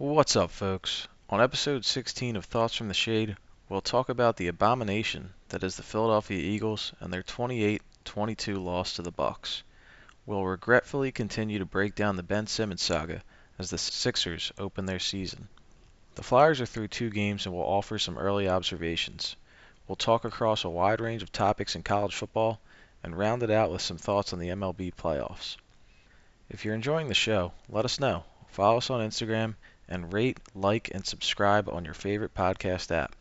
What's up, folks? On episode 16 of Thoughts from the Shade, we'll talk about the abomination that is the Philadelphia Eagles and their 28-22 loss to the Bucks. We'll regretfully continue to break down the Ben Simmons saga as the Sixers open their season. The Flyers are through two games and will offer some early observations. We'll talk across a wide range of topics in college football and round it out with some thoughts on the MLB playoffs. If you're enjoying the show, let us know. Follow us on Instagram and rate, like, and subscribe on your favorite podcast app.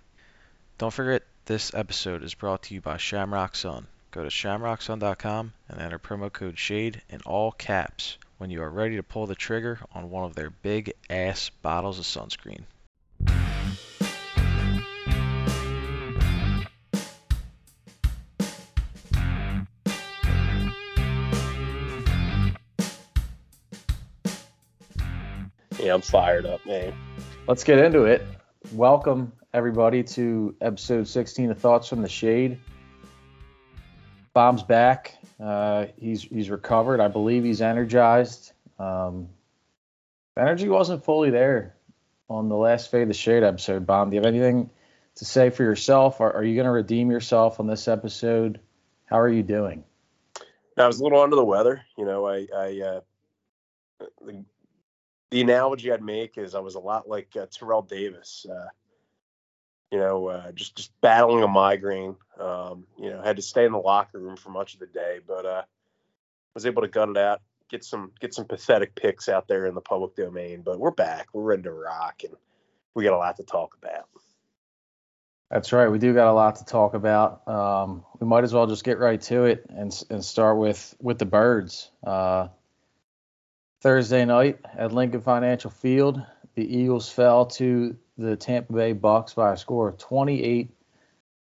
Don't forget, this episode is brought to you by Shamrock Sun. Go to shamrocksun.com and enter promo code SHADE in all caps when you are ready to pull the trigger on one of their big ass bottles of sunscreen. Yeah, I'm fired up, man. Let's get into it. Welcome, everybody, to episode 16 of Thoughts from the Shade. Bomb's back. Uh, he's he's recovered. I believe he's energized. Um, energy wasn't fully there on the last Fade of the Shade episode. Bomb, do you have anything to say for yourself? Are, are you going to redeem yourself on this episode? How are you doing? I was a little under the weather. You know, I, I uh, the, the analogy I'd make is I was a lot like uh, Terrell Davis. Uh, you know, uh, just just battling a migraine. Um, you know, had to stay in the locker room for much of the day, but uh, was able to gut it out, get some get some pathetic picks out there in the public domain. But we're back. We're ready to rock, and we got a lot to talk about. That's right. We do got a lot to talk about. Um, we might as well just get right to it and and start with with the birds. Uh, Thursday night at Lincoln Financial Field, the Eagles fell to the Tampa Bay Bucks by a score of 28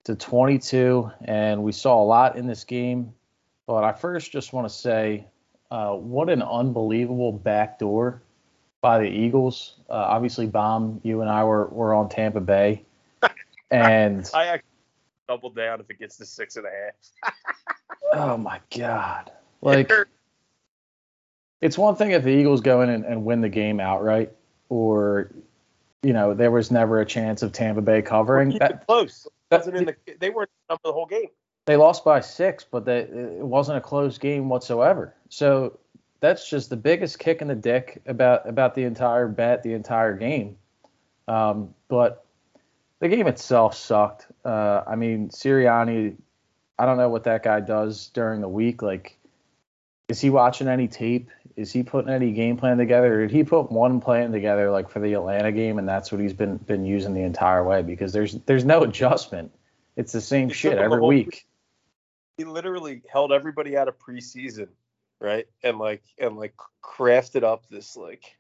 to 22, and we saw a lot in this game. But I first just want to say, uh, what an unbelievable backdoor by the Eagles. Uh, obviously, Bomb, you and I were were on Tampa Bay, and I actually double down if it gets to six and a half. oh my god, like it's one thing if the Eagles go in and, and win the game outright, or you know there was never a chance of Tampa Bay covering. That, close. That, wasn't in the, they weren't up the whole game. They lost by six, but they, it wasn't a close game whatsoever. So that's just the biggest kick in the dick about about the entire bet, the entire game. Um, but the game itself sucked. Uh, I mean, Sirianni, I don't know what that guy does during the week. Like, is he watching any tape? Is he putting any game plan together? Or did he put one plan together like for the Atlanta game, and that's what he's been been using the entire way? Because there's there's no adjustment. It's the same He shit every week. He literally held everybody out of preseason, right? And like and like crafted up this like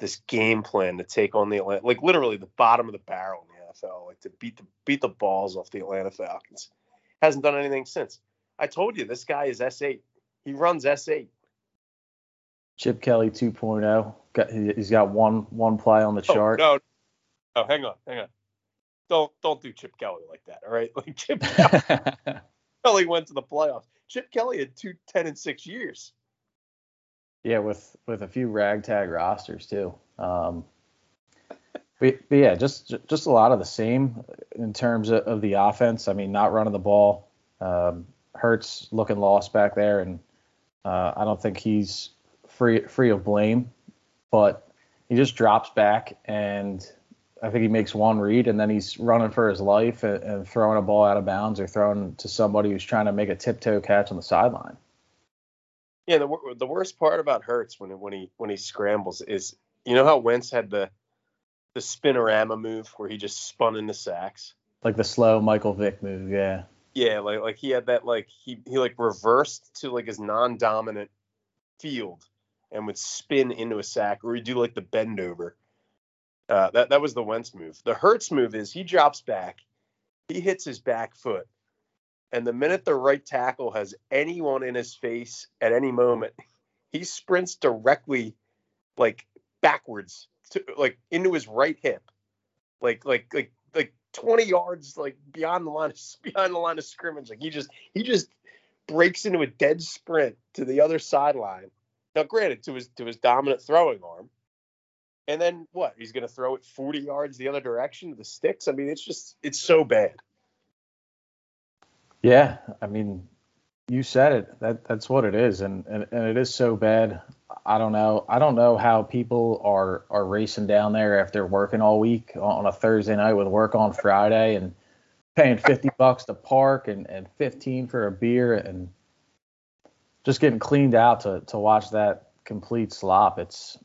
this game plan to take on the Atlanta, like literally the bottom of the barrel in the NFL, like to beat the beat the balls off the Atlanta Falcons. Hasn't done anything since. I told you this guy is S8. He runs S8. Chip Kelly 2.0. Got, he- he's got one one play on the Oh, chart. no, oh, hang on, hang on. Don't don't do Chip Kelly like that, all right? Like Chip Kelly went to the playoffs. Chip Kelly had two ten and six years. yeah, with with a few ragtag rosters too. Um, but, but yeah, just just a lot of the same in terms of, of the offense. I mean, not running the ball. Um, Hurts looking lost back there, and uh, I don't think he's free free of blame. But he just drops back, and I think he makes one read, and then he's running for his life and, and throwing a ball out of bounds or throwing to somebody who's trying to make a tiptoe catch on the sideline. Yeah, the the worst part about Hurts when when he when he scrambles is you know how Wentz had the the spinorama move where he just spun into sacks. Like the slow Michael Vick move, yeah. Yeah, like like he had that like he he like reversed to like his non-dominant field and would spin into a sack or he'd do like the bend over. Uh, that that was the Wentz move. The Hurts move is he drops back, he hits his back foot, and the minute the right tackle has anyone in his face at any moment, he sprints directly like backwards to like into his right hip, like like like like 20 yards like beyond the line of beyond the line of scrimmage. Like he just he just breaks into a dead sprint to the other sideline. Now, granted, to his to his dominant throwing arm, And then what? He's going to throw it 40 yards the other direction to the sticks. I mean, it's just it's so bad. Yeah, I mean, you said it. That that's what it is, and, and and it is so bad. I don't know. I don't know how people are are racing down there after working all week on a Thursday night with work on Friday and paying 50 bucks to park and, and 15 for a beer and just getting cleaned out to to watch that complete slop. It's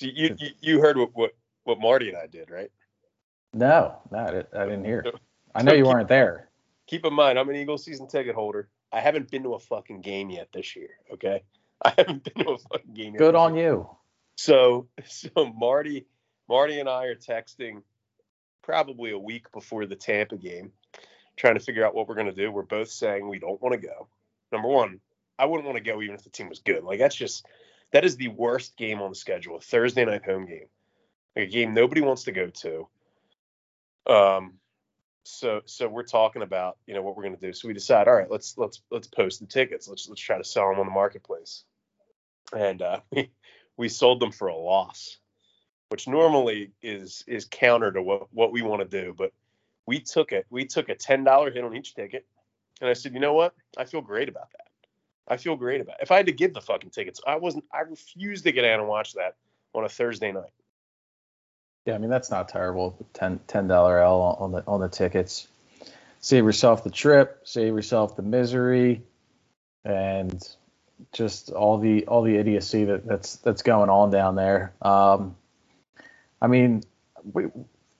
you you, you heard what, what what Marty and I did, right? no, no, I didn't hear. I know you weren't there. Keep in mind, I'm an Eagles season ticket holder. I haven't been to a fucking game yet this year. Okay, I haven't been to a fucking game yet. Good on year. you. So so Marty Marty and I are texting probably a week before the Tampa game, trying to figure out what we're gonna do. We're both saying we don't want to go. Number one, I wouldn't want to go even if the team was good. Like that's just that is the worst game on the schedule, a Thursday night home game. Like a game nobody wants to go to. Um so so we're talking about, you know, what we're gonna do. So we decide, all right, let's let's let's post the tickets. Let's let's try to sell them on the marketplace. And uh we we sold them for a loss, which normally is is counter to what what we want to do, but we took it. We took a ten dollar hit on each ticket, and I said, you know what? I feel great about that. I feel great about. It. If I had to give the fucking tickets, I wasn't. I refused to get out and watch that on a Thursday night. Yeah, I mean that's not terrible. Ten ten dollar L on the on the tickets. Save yourself the trip, save yourself the misery, and just all the all the idiocy that, that's that's going on down there. Um, I mean, we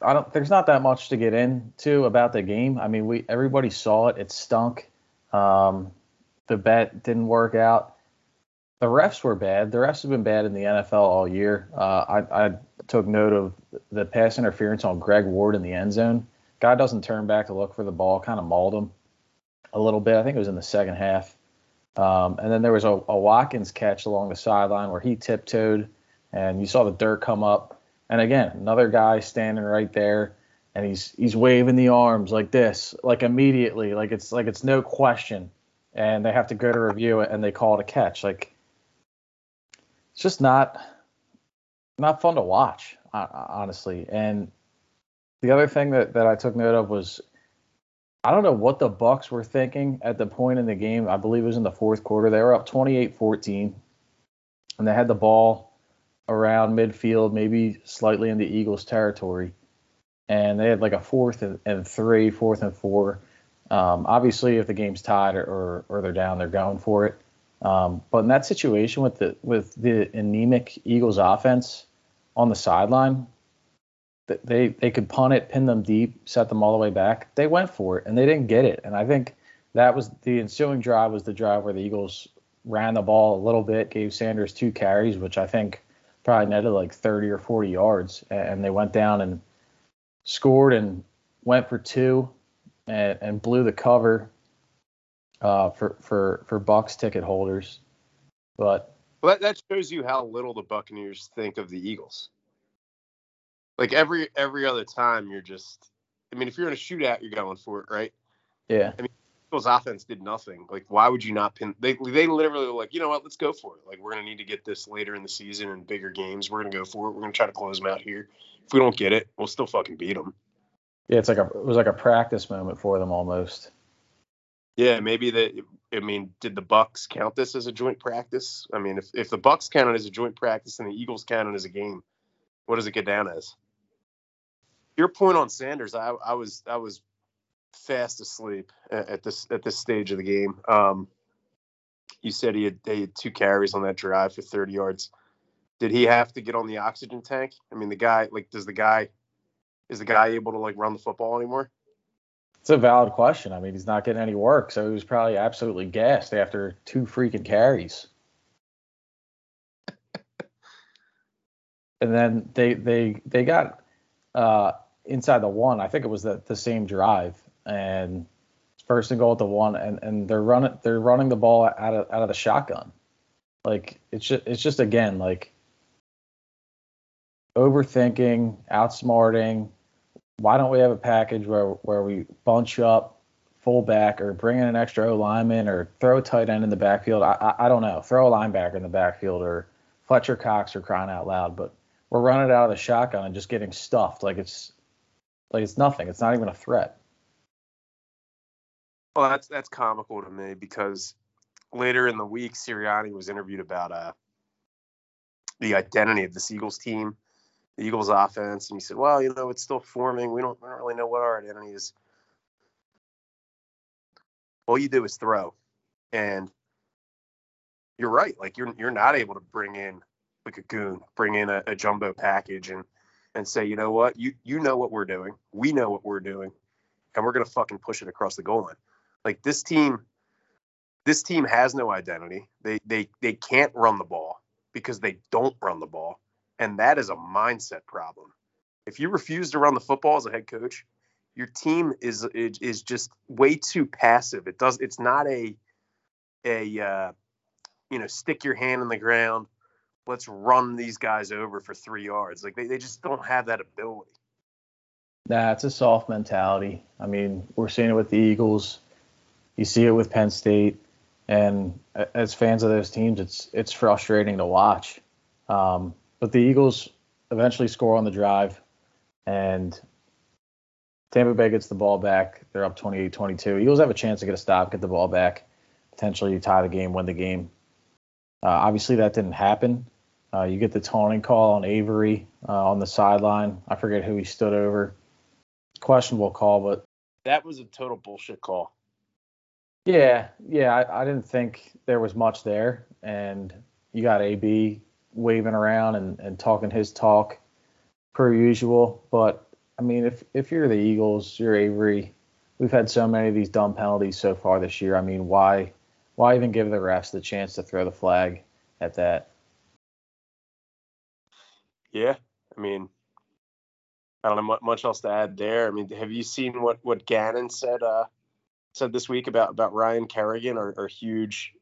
I don't. There's not that much to get into about the game. I mean, we everybody saw it. It stunk. Um, the bet didn't work out. The refs were bad. The refs have been bad in the NFL all year. Uh, I, I took note of the pass interference on Greg Ward in the end zone. Guy doesn't turn back to look for the ball, kind of mauled him a little bit. I think it was in the second half. Um, and then there was a, a Watkins catch along the sideline where he tiptoed, and you saw the dirt come up. And again, another guy standing right there, and he's he's waving the arms like this, like immediately, like it's like it's no question. And they have to go to review it, and they call it a catch. Like it's just not not fun to watch, honestly. And the other thing that, that I took note of was I don't know what the Bucks were thinking at the point in the game. I believe it was in the fourth quarter. They were up 28-14, and they had the ball around midfield, maybe slightly in the Eagles' territory, and they had like a fourth and, and three, fourth and four. Um, obviously, if the game's tied or, or, or they're down, they're going for it. Um, but in that situation with the with the anemic Eagles offense on the sideline, they they could punt it, pin them deep, set them all the way back. They went for it and they didn't get it. And I think that was the ensuing drive was the drive where the Eagles ran the ball a little bit, gave Sanders two carries, which I think probably netted like 30 or 40 yards, and they went down and scored and went for two and, and blew the cover uh, for for for Bucks ticket holders. But well, that, shows you how little the Buccaneers think of the Eagles. Like every every other time, you're just. I mean, if you're in a shootout, you're going for it, right? yeah, I mean, Eagles offense did nothing. Like, why would you not pin? They they literally were like, you know what? Let's go for it. Like, we're gonna need to get this later in the season and bigger games. We're gonna go for it. We're gonna try to close them out here. If we don't get it, we'll still fucking beat them. Yeah, it's like a it was like a practice moment for them almost. Yeah, maybe that. I mean, did the Bucks count this as a joint practice? I mean, if if the Bucks counted as a joint practice and the Eagles counted as a game, what does it get down as? Your point on Sanders, I, I was I was fast asleep at, at this at this stage of the game. Um, you said he had, he had two carries on that drive for 30 yards. Did he have to get on the oxygen tank? I mean, the guy like does the guy is the guy able to like run the football anymore? It's a valid question. I mean, he's not getting any work, so he was probably absolutely gassed after two freaking carries. and then they they they got uh, inside the one. I think it was the, the same drive, and first and goal at the one, and, and they're running they're running the ball out of out of the shotgun. Like it's just it's just again like overthinking, outsmarting. Why don't we have a package where where we bunch up fullback or bring in an extra O lineman or throw a tight end in the backfield? I, I I don't know. Throw a linebacker in the backfield or Fletcher Cox or crying out loud, but we're running out of the shotgun and just getting stuffed like it's like it's nothing. It's not even a threat. Well, that's that's comical to me because later in the week, Sirianni was interviewed about uh, the identity of the Eagles team, the Eagles offense, and he said, "Well, you know, it's still forming. We don't, we don't really know what our identity is. All you do is throw, and you're right. Like you're you're not able to bring in like a goon, bring in a, a jumbo package, and and say, you know what, you you know what we're doing, we know what we're doing, and we're gonna fucking push it across the goal line. Like this team, this team has no identity. They they they can't run the ball because they don't run the ball, and that is a mindset problem. If you refuse to run the football as a head coach, your team is is just way too passive. It does. It's not a a uh, you know stick your hand in the ground. Let's run these guys over for three yards. Like they, they just don't have that ability. Nah, it's a soft mentality. I mean, we're seeing it with the Eagles. You see it with Penn State, and as fans of those teams, it's it's frustrating to watch. Um, but the Eagles eventually score on the drive, and Tampa Bay gets the ball back. They're up 28-22. Eagles have a chance to get a stop, get the ball back, potentially tie the game, win the game. Uh, obviously, that didn't happen. Uh, you get the taunting call on Avery uh, on the sideline. I forget who he stood over. Questionable call, but that was a total bullshit call. Yeah, yeah, I, I didn't think there was much there, and you got AB waving around and, and talking his talk per usual. But I mean, if if you're the Eagles, you're Avery. We've had so many of these dumb penalties so far this year. I mean, why why even give the refs the chance to throw the flag at that? Yeah, I mean, I don't know much else to add there. I mean, have you seen what what Gannon said? Uh, said this week about about Ryan Kerrigan, our huge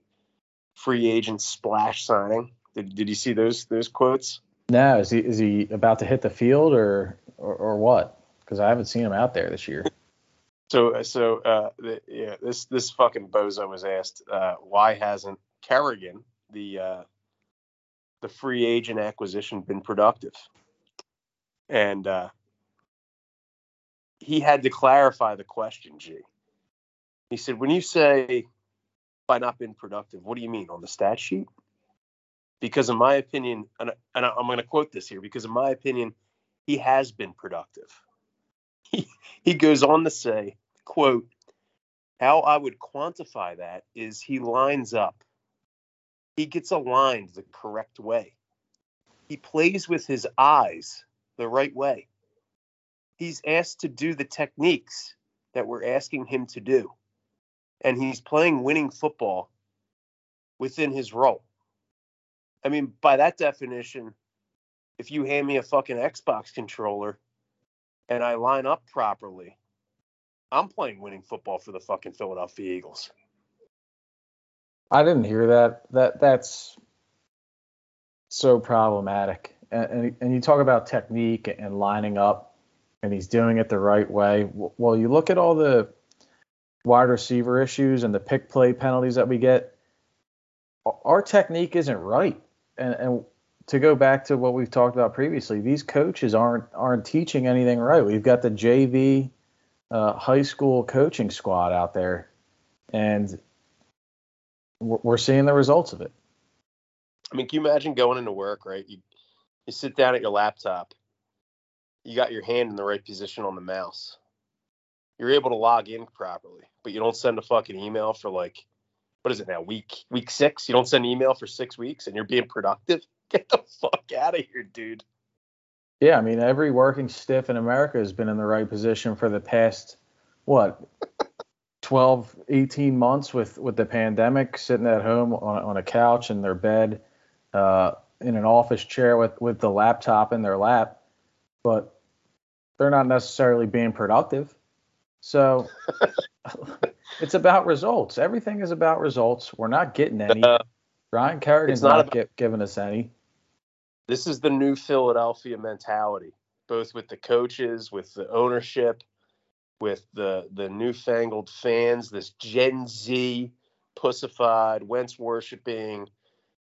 free agent splash signing. Did, did you see those those quotes? No, is he is he about to hit the field or or, or what? Because I haven't seen him out there this year. so so uh, the, yeah, this this fucking bozo was asked uh, why hasn't Kerrigan the uh, the free agent acquisition been productive? And uh, he had to clarify the question, G. He said, when you say by not being productive, what do you mean on the stat sheet? Because in my opinion, and, and I'm going to quote this here, because in my opinion, he has been productive. He, he goes on to say, quote, how I would quantify that is he lines up. He gets aligned the correct way. He plays with his eyes the right way. He's asked to do the techniques that we're asking him to do and he's playing winning football within his role. I mean, by that definition, if you hand me a fucking Xbox controller and I line up properly, I'm playing winning football for the fucking Philadelphia Eagles. I didn't hear that. That that's so problematic. And, and, and you talk about technique and lining up, and he's doing it the right way. Well, you look at all the wide receiver issues and the pick play penalties that we get, our technique isn't right. And, and to go back to what we've talked about previously, these coaches aren't aren't teaching anything right. We've got the JV uh, high school coaching squad out there, and we're seeing the results of it. I mean, can you imagine going into work, right? You you sit down at your laptop, you got your hand in the right position on the mouse, you're able to log in properly, but you don't send a fucking email for like what is it now? Week week six? You don't send email for six weeks and you're being productive? Get the fuck out of here dude. Yeah i mean every working stiff in america has been in the right position for the past what 12 18 months with with the pandemic sitting at home on, on a couch in their bed uh, in an office chair with with the laptop in their lap but they're not necessarily being productive. So it's about results. Everything is about results. We're not getting any. Uh, Ryan Kerrigan's not, not about, get, giving us any. This is the new Philadelphia mentality, both with the coaches, with the ownership, with the the newfangled fans. This Gen Z pussified, Wentz worshiping,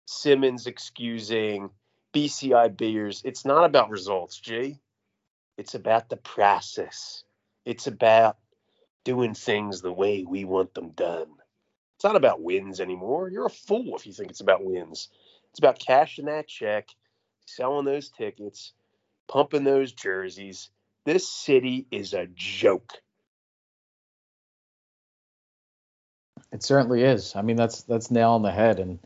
Simmons excusing, BCI Beers, it's not about results, G. It's about the process. It's about doing things the way we want them done. It's not about wins anymore. You're a fool if you think it's about wins. It's about cashing that check, selling those tickets, pumping those jerseys. This city is a joke. It certainly is. I mean, that's that's nail on the head. And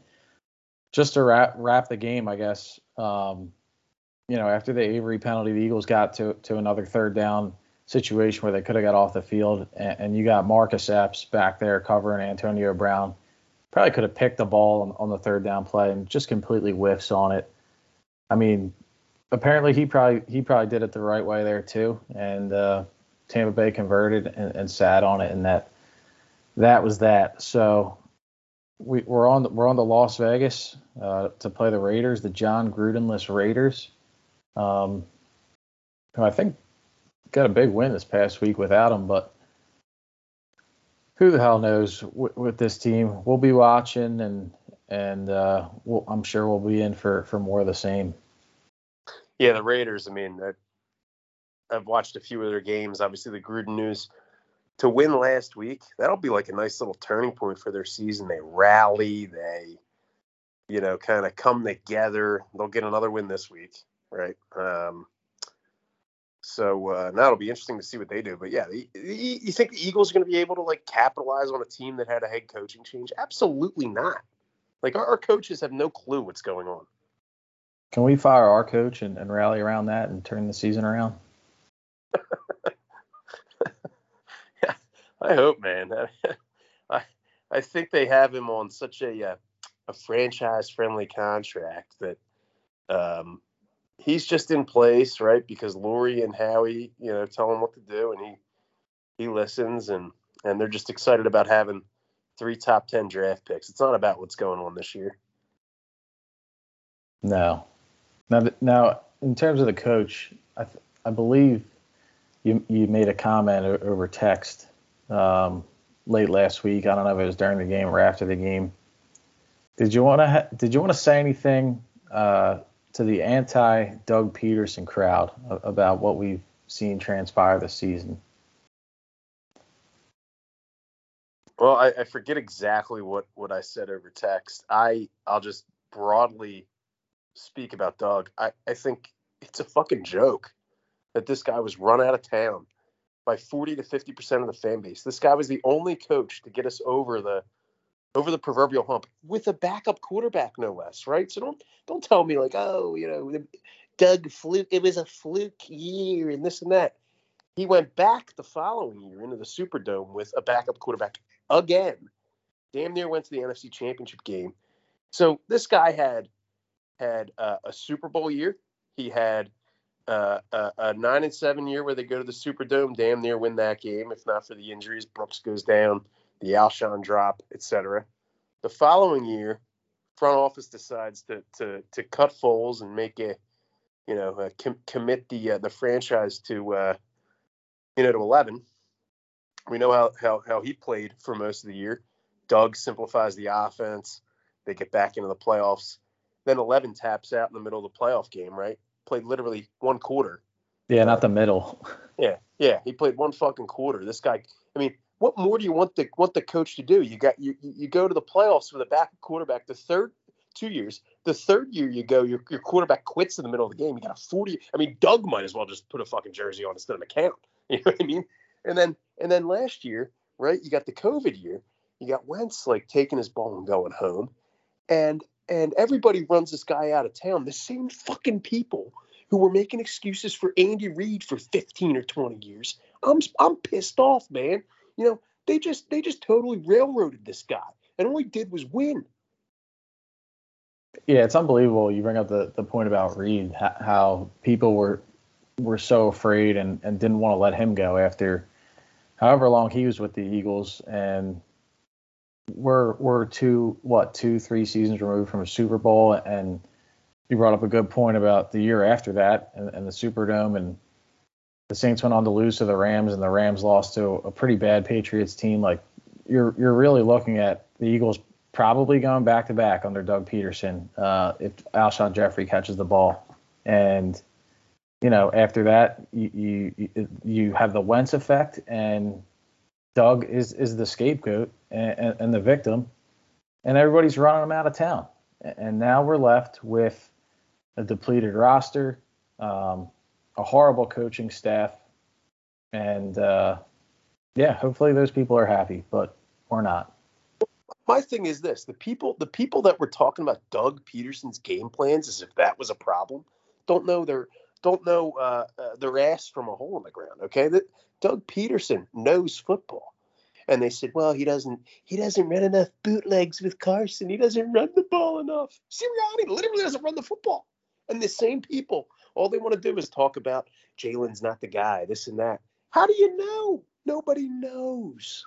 just to wrap wrap the game, I guess. Um, you know, after the Avery penalty, the Eagles got to to another third down situation where they could have got off the field, and, and, you got Marcus Epps back there covering Antonio Brown. Probably could have picked the ball on, on the third down play and just completely whiffs on it. I mean, apparently he probably he probably did it the right way there too, and uh, Tampa Bay converted and, and sat on it, and that that was that. So we, are on we're on the Las Vegas uh, to play the Raiders, the Jon Grudenless Raiders. Um, I think got a big win this past week without him, but who the hell knows with this team? We'll be watching, and and uh, we'll, I'm sure we'll be in for for more of the same. Yeah, the Raiders. I mean, I've watched a few of their games. Obviously, the Gruden news to win last week, that'll be like a nice little turning point for their season. They rally, they, you know, kind of come together. They'll get another win this week, right? Um, so uh, now it'll be interesting to see what they do. But yeah, the, the, you think the Eagles are going to be able to like capitalize on a team that had a head coaching change? Absolutely not. Like our, our coaches have no clue what's going on. Can we fire our coach and, and rally around that and turn the season around? yeah, I hope, man. I I think they have him on such a uh, a franchise friendly contract that um, he's just in place, right? Because Lurie and Howie, you know, tell him what to do, and he he listens, and and they're just excited about having three top ten draft picks. It's not about what's going on this year. No. Now, now in terms of the coach, I I believe you you made a comment over text um, late last week. I don't know if it was during the game or after the game. Did you want to ha- Did you want to say anything uh, to the anti Doug Pederson crowd about what we've seen transpire this season? Well, I, I, forget exactly what, what I said over text. I I'll just broadly speak about Doug. I, I think it's a fucking joke that this guy was run out of town by 40 to 50 percent of the fan base. This guy was the only coach to get us over the over the proverbial hump with a backup quarterback, no less, right? So don't don't tell me like, oh, you know, Doug fluke. It was a fluke year and this and that. He went back the following year into the Superdome with a backup quarterback again. Damn near went to the NFC Championship game. So this guy had had uh, a Super Bowl year. He had uh, a, a, nine and seven year where they go to the Superdome, damn near win that game. If not for the injuries, Brooks goes down, the Alshon drop, etc. The following year, front office decides to to to cut Foles and make a, you know, uh, com- commit the uh, the franchise to uh, you know to eleven. We know how, how how he played for most of the year. Doug simplifies the offense. They get back into the playoffs. Then eleven taps out in the middle of the playoff game, right? played literally one quarter. Yeah, not the middle. Yeah, yeah, he played one fucking quarter. This guy, I mean, what more do you want the want the coach to do? You got you you go to the playoffs with a backup quarterback. The third two years, the third year you go, your your quarterback quits in the middle of the game. You got a forty. I mean, Doug might as well just put a fucking jersey on instead of McCown. You know what I mean? And then and then last year, right? You got the COVID year. You got Wentz like taking his ball and going home, and and everybody runs this guy out of town. The same fucking people who were making excuses for Andy Reid for 15 or 20 years. I'm I'm pissed off, man. You know, they just they just totally railroaded this guy, and all he did was win. Yeah, it's unbelievable. You bring up the, the point about Reid, how people were were so afraid and, and didn't want to let him go after however long he was with the Eagles, and we're we're two what two three seasons removed from a Super Bowl, and you brought up a good point about the year after that and, and the Superdome, and the Saints went on to lose to the Rams, and the Rams lost to a pretty bad Patriots team. Like you're you're really looking at the Eagles probably going back to back under Doug Pederson uh, if Alshon Jeffery catches the ball. And you know, after that, you you you have the Wentz effect, and Doug is is the scapegoat and, and, and the victim, and everybody's running him out of town. And now we're left with a depleted roster, um, a horrible coaching staff, and uh, yeah, hopefully those people are happy, but we're not. My thing is this: the people, the people that were talking about Doug Pederson's game plans as if that was a problem, don't know their don't know uh, uh, their ass from a hole in the ground. Okay, that Doug Pederson knows football, and they said, well, he doesn't he doesn't run enough bootlegs with Carson. He doesn't run the ball enough. Sirianni literally doesn't run the football, and the same people, all they want to do is talk about Jalen's not the guy, this and that. How do you know? Nobody knows.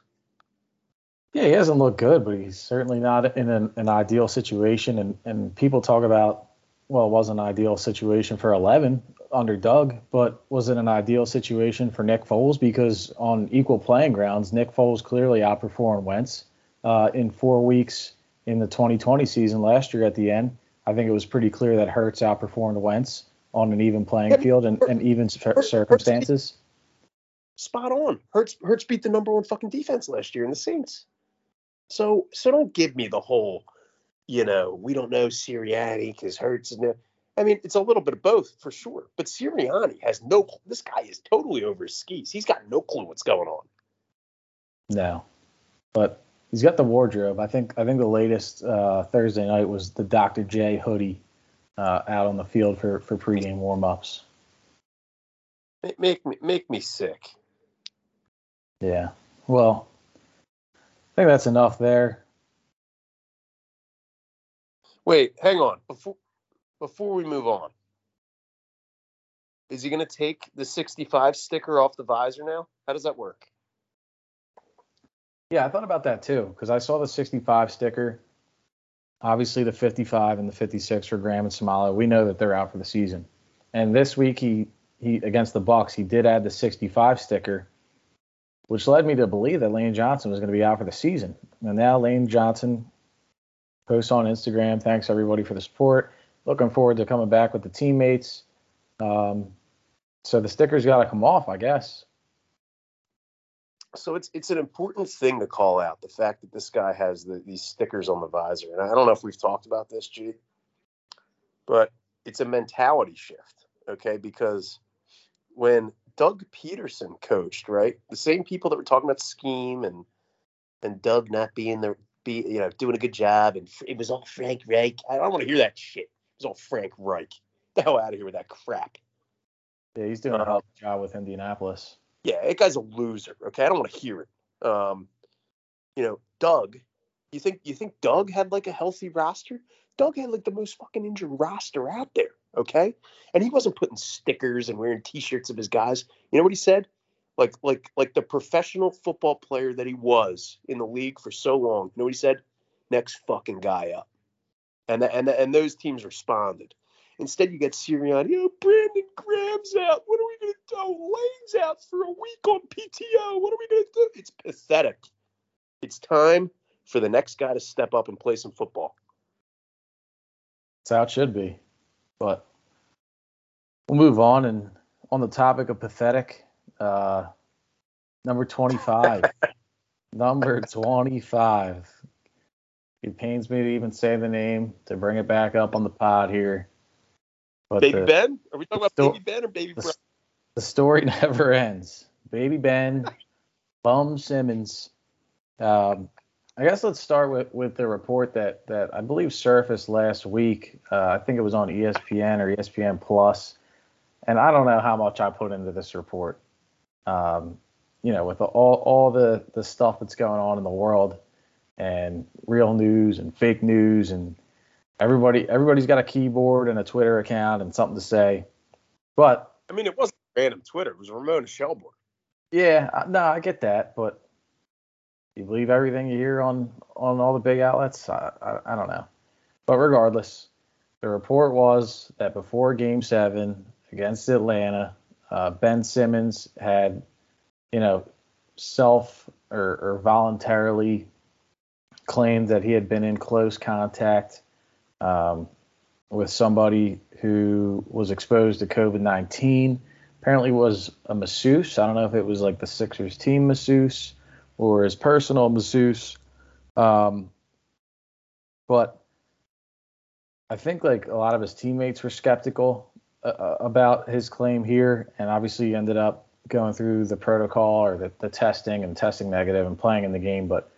Yeah, he hasn't looked good, but he's certainly not in an, an ideal situation. And, and people talk about, well, it wasn't an ideal situation for 11 under Doug, but was it an ideal situation for Nick Foles? Because on equal playing grounds, Nick Foles clearly outperformed Wentz uh, in four weeks in the 2020 season last year at the end. I think it was pretty clear that Hurts outperformed Wentz on an even playing field and, and even circumstances. Spot on. Hurts Hurts beat the number one fucking defense last year in the Saints. So so don't give me the whole, you know, we don't know Sirianni because Hurts is. No, I mean, it's a little bit of both for sure. But Sirianni has no. This guy is totally over his skis. He's got no clue what's going on. No, but he's got the wardrobe. I think. I think the latest uh, Thursday night was the Dr. J hoodie uh, out on the field for for pregame warmups. Make me make me sick. Yeah. Well, I think that's enough there. Wait, hang on. Before before we move on, is he going to take the 65 sticker off the visor now? How does that work? Yeah, I thought about that too because I saw the 65 sticker. Obviously, the 55 and the 56 for Graham and Seumalo. We know that they're out for the season. And this week, he he against the Bucks, he did add the 65 sticker, which led me to believe that Lane Johnson was going to be out for the season. And now Lane Johnson posts on Instagram, thanks everybody for the support looking forward to coming back with the teammates. Um, so the stickers got to come off, I guess. So it's it's an important thing to call out the fact that this guy has the, these stickers on the visor, and I don't know if we've talked about this, G, but it's a mentality shift, okay? Because when Doug Pederson coached, right, the same people that were talking about scheme and and Doug not being there, be you know doing a good job, and it was all Frank Reich. I don't want to hear that shit It was all Frank Reich. Get the hell out of here with that crap. Yeah, he's doing uh, a hell of a job with Indianapolis. Yeah, that guy's a loser. Okay, I don't want to hear it. Um, you know, Doug. You think you think Doug had like a healthy roster? Doug had like the most fucking injured roster out there. Okay, and he wasn't putting stickers and wearing T-shirts of his guys. You know what he said? Like like like the professional football player that he was in the league for so long. You know what he said? Next fucking guy up and and and those teams responded. Instead, you get Sirianni. Oh, Brandon Graham's out. What are we going to do? Lane's out for a week on PTO. What are we going to do? It's pathetic. It's time for the next guy to step up and play some football. That's how it should be. But we'll move on. And on the topic of pathetic, uh, number 25. number 25. It pains me to even say the name to bring it back up on the pod here. But Baby the, Ben? Are we talking about sto- Baby Ben or Baby the, The story never ends. Baby Ben, Bum Simmons. Um, I guess let's start with, with the report that, that I believe surfaced last week. Uh, I think it was on ESPN or ESPN Plus, and I don't know how much I put into this report. Um, you know, with the, all all the the stuff that's going on in the world, and real news and fake news and everybody everybody's got a keyboard and a Twitter account and something to say. But I mean, it wasn't random Twitter; it was Ramona Shelburne. Yeah, no, I get that, but you believe everything you hear on on all the big outlets? I, I, I don't know. But regardless, the report was that before Game Seven against Atlanta, uh, Ben Simmons had, you know, self or, or voluntarily claimed that he had been in close contact um, with somebody who was exposed to COVID 19. Apparently, was a masseuse. I don't know if it was like the Sixers team masseuse or his personal masseuse. Um, but I think like a lot of his teammates were skeptical uh, uh about his claim here, and obviously he ended up going through the protocol or the, the testing and testing negative and playing in the game. But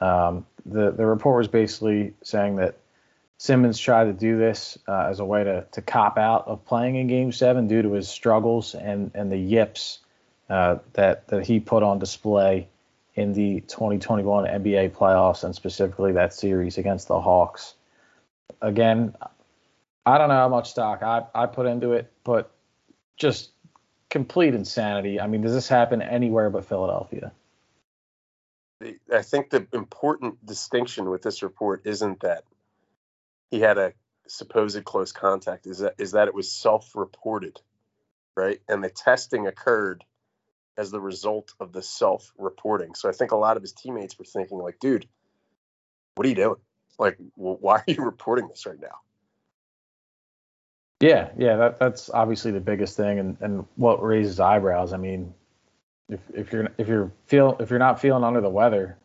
um, the the report was basically saying that Simmons tried to do this uh, as a way to to cop out of playing in Game Seven due to his struggles and and the yips uh, that that he put on display in the 2021 NBA playoffs and specifically that series against the Hawks. Again, I don't know how much stock I, I put into it, but just complete insanity. I mean, does this happen anywhere but Philadelphia? I think the important distinction with this report isn't that he had a supposed close contact, is that is that it was self-reported, right? And the testing occurred as the result of the self-reporting. So I think a lot of his teammates were thinking, like, dude, what are you doing? Like, why are you reporting this right now? Yeah, yeah, that, that's obviously the biggest thing, and, and what raises eyebrows. I mean, if if you're if you're feel if you're not feeling under the weather,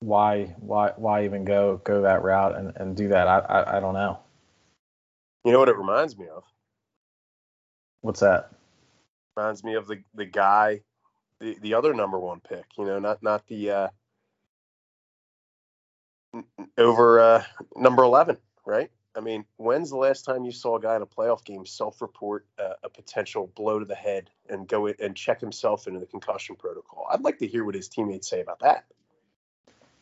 why why why even go go that route and, and do that? I, I I don't know. You know what it reminds me of? What's that? Reminds me of the the guy, the the other number one pick. You know, not not the uh, over uh, number eleven, right? I mean, when's the last time you saw a guy in a playoff game self-report uh, a potential blow to the head and go in and check himself into the concussion protocol? I'd like to hear what his teammates say about that.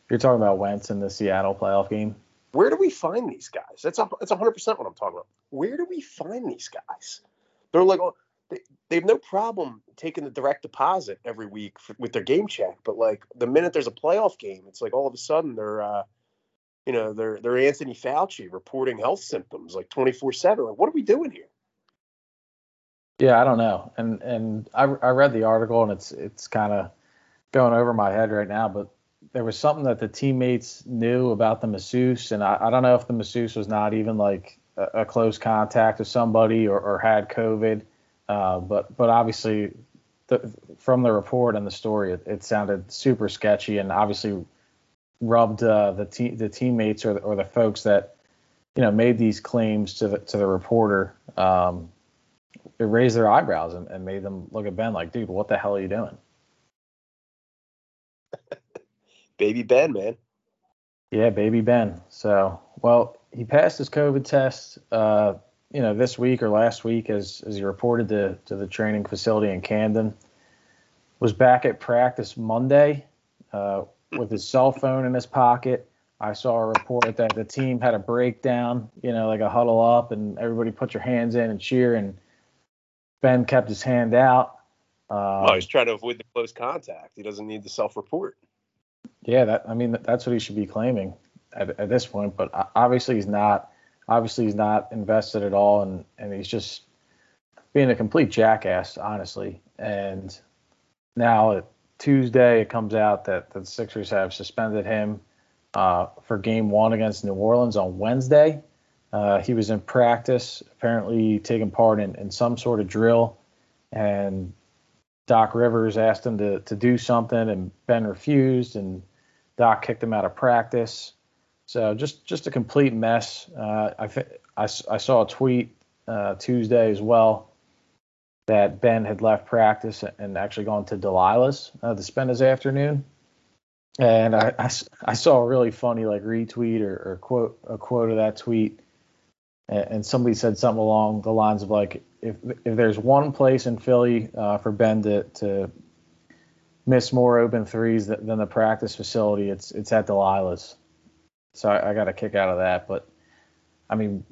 You're talking about Wentz in the Seattle playoff game. Where do we find these guys? That's a, that's 100 percent what I'm talking about. Where do we find these guys? They're like, oh, they, they have no problem taking the direct deposit every week for, with their game check, but like the minute there's a playoff game, it's like all of a sudden they're uh, you know, they're they're Anthony Fauci reporting health symptoms like 24 seven. Like, what are we doing here? Yeah, I don't know. And and I I read the article and it's it's kind of going over my head right now, but there was something that the teammates knew about the masseuse, and I, I don't know if the masseuse was not even like a, a close contact with somebody or, or had COVID, uh, but but obviously the, from the report and the story, it, it sounded super sketchy, and obviously rubbed uh, the te- the teammates or the, or the folks that you know made these claims to the to the reporter. Um, it raised their eyebrows and, and made them look at Ben like, dude, what the hell are you doing? Baby Ben, man. Yeah, baby Ben. So, well, he passed his COVID test, uh, you know, this week or last week, as as he reported to to the training facility in Camden. Was back at practice Monday. Uh, with his cell phone in his pocket. I saw a report that the team had a breakdown, you know, like a huddle up, and everybody put your hands in and cheer. And Ben kept his hand out. Um, well, he's trying to avoid the close contact. He doesn't need the self-report. Yeah, that I mean that's what he should be claiming at, at this point. But obviously he's not. Obviously he's not invested at all, and and he's just being a complete jackass, honestly. And now Tuesday, it comes out that, the Sixers have suspended him uh, for game one against New Orleans on Wednesday. Uh, he was in practice, apparently taking part in, in some sort of drill, and Doc Rivers asked him to, to do something, and Ben refused, and Doc kicked him out of practice. So just just a complete mess. Uh, I, I, I saw a tweet uh, Tuesday as well that Ben had left practice and actually gone to Delilah's uh, to spend his afternoon. And I, I, I, saw a really funny like retweet or, or quote a quote of that tweet, and, somebody said something along the lines of like if if there's one place in Philly uh, for Ben to to miss more open threes than, the practice facility, it's it's at Delilah's. So I, I got a kick out of that. But I mean,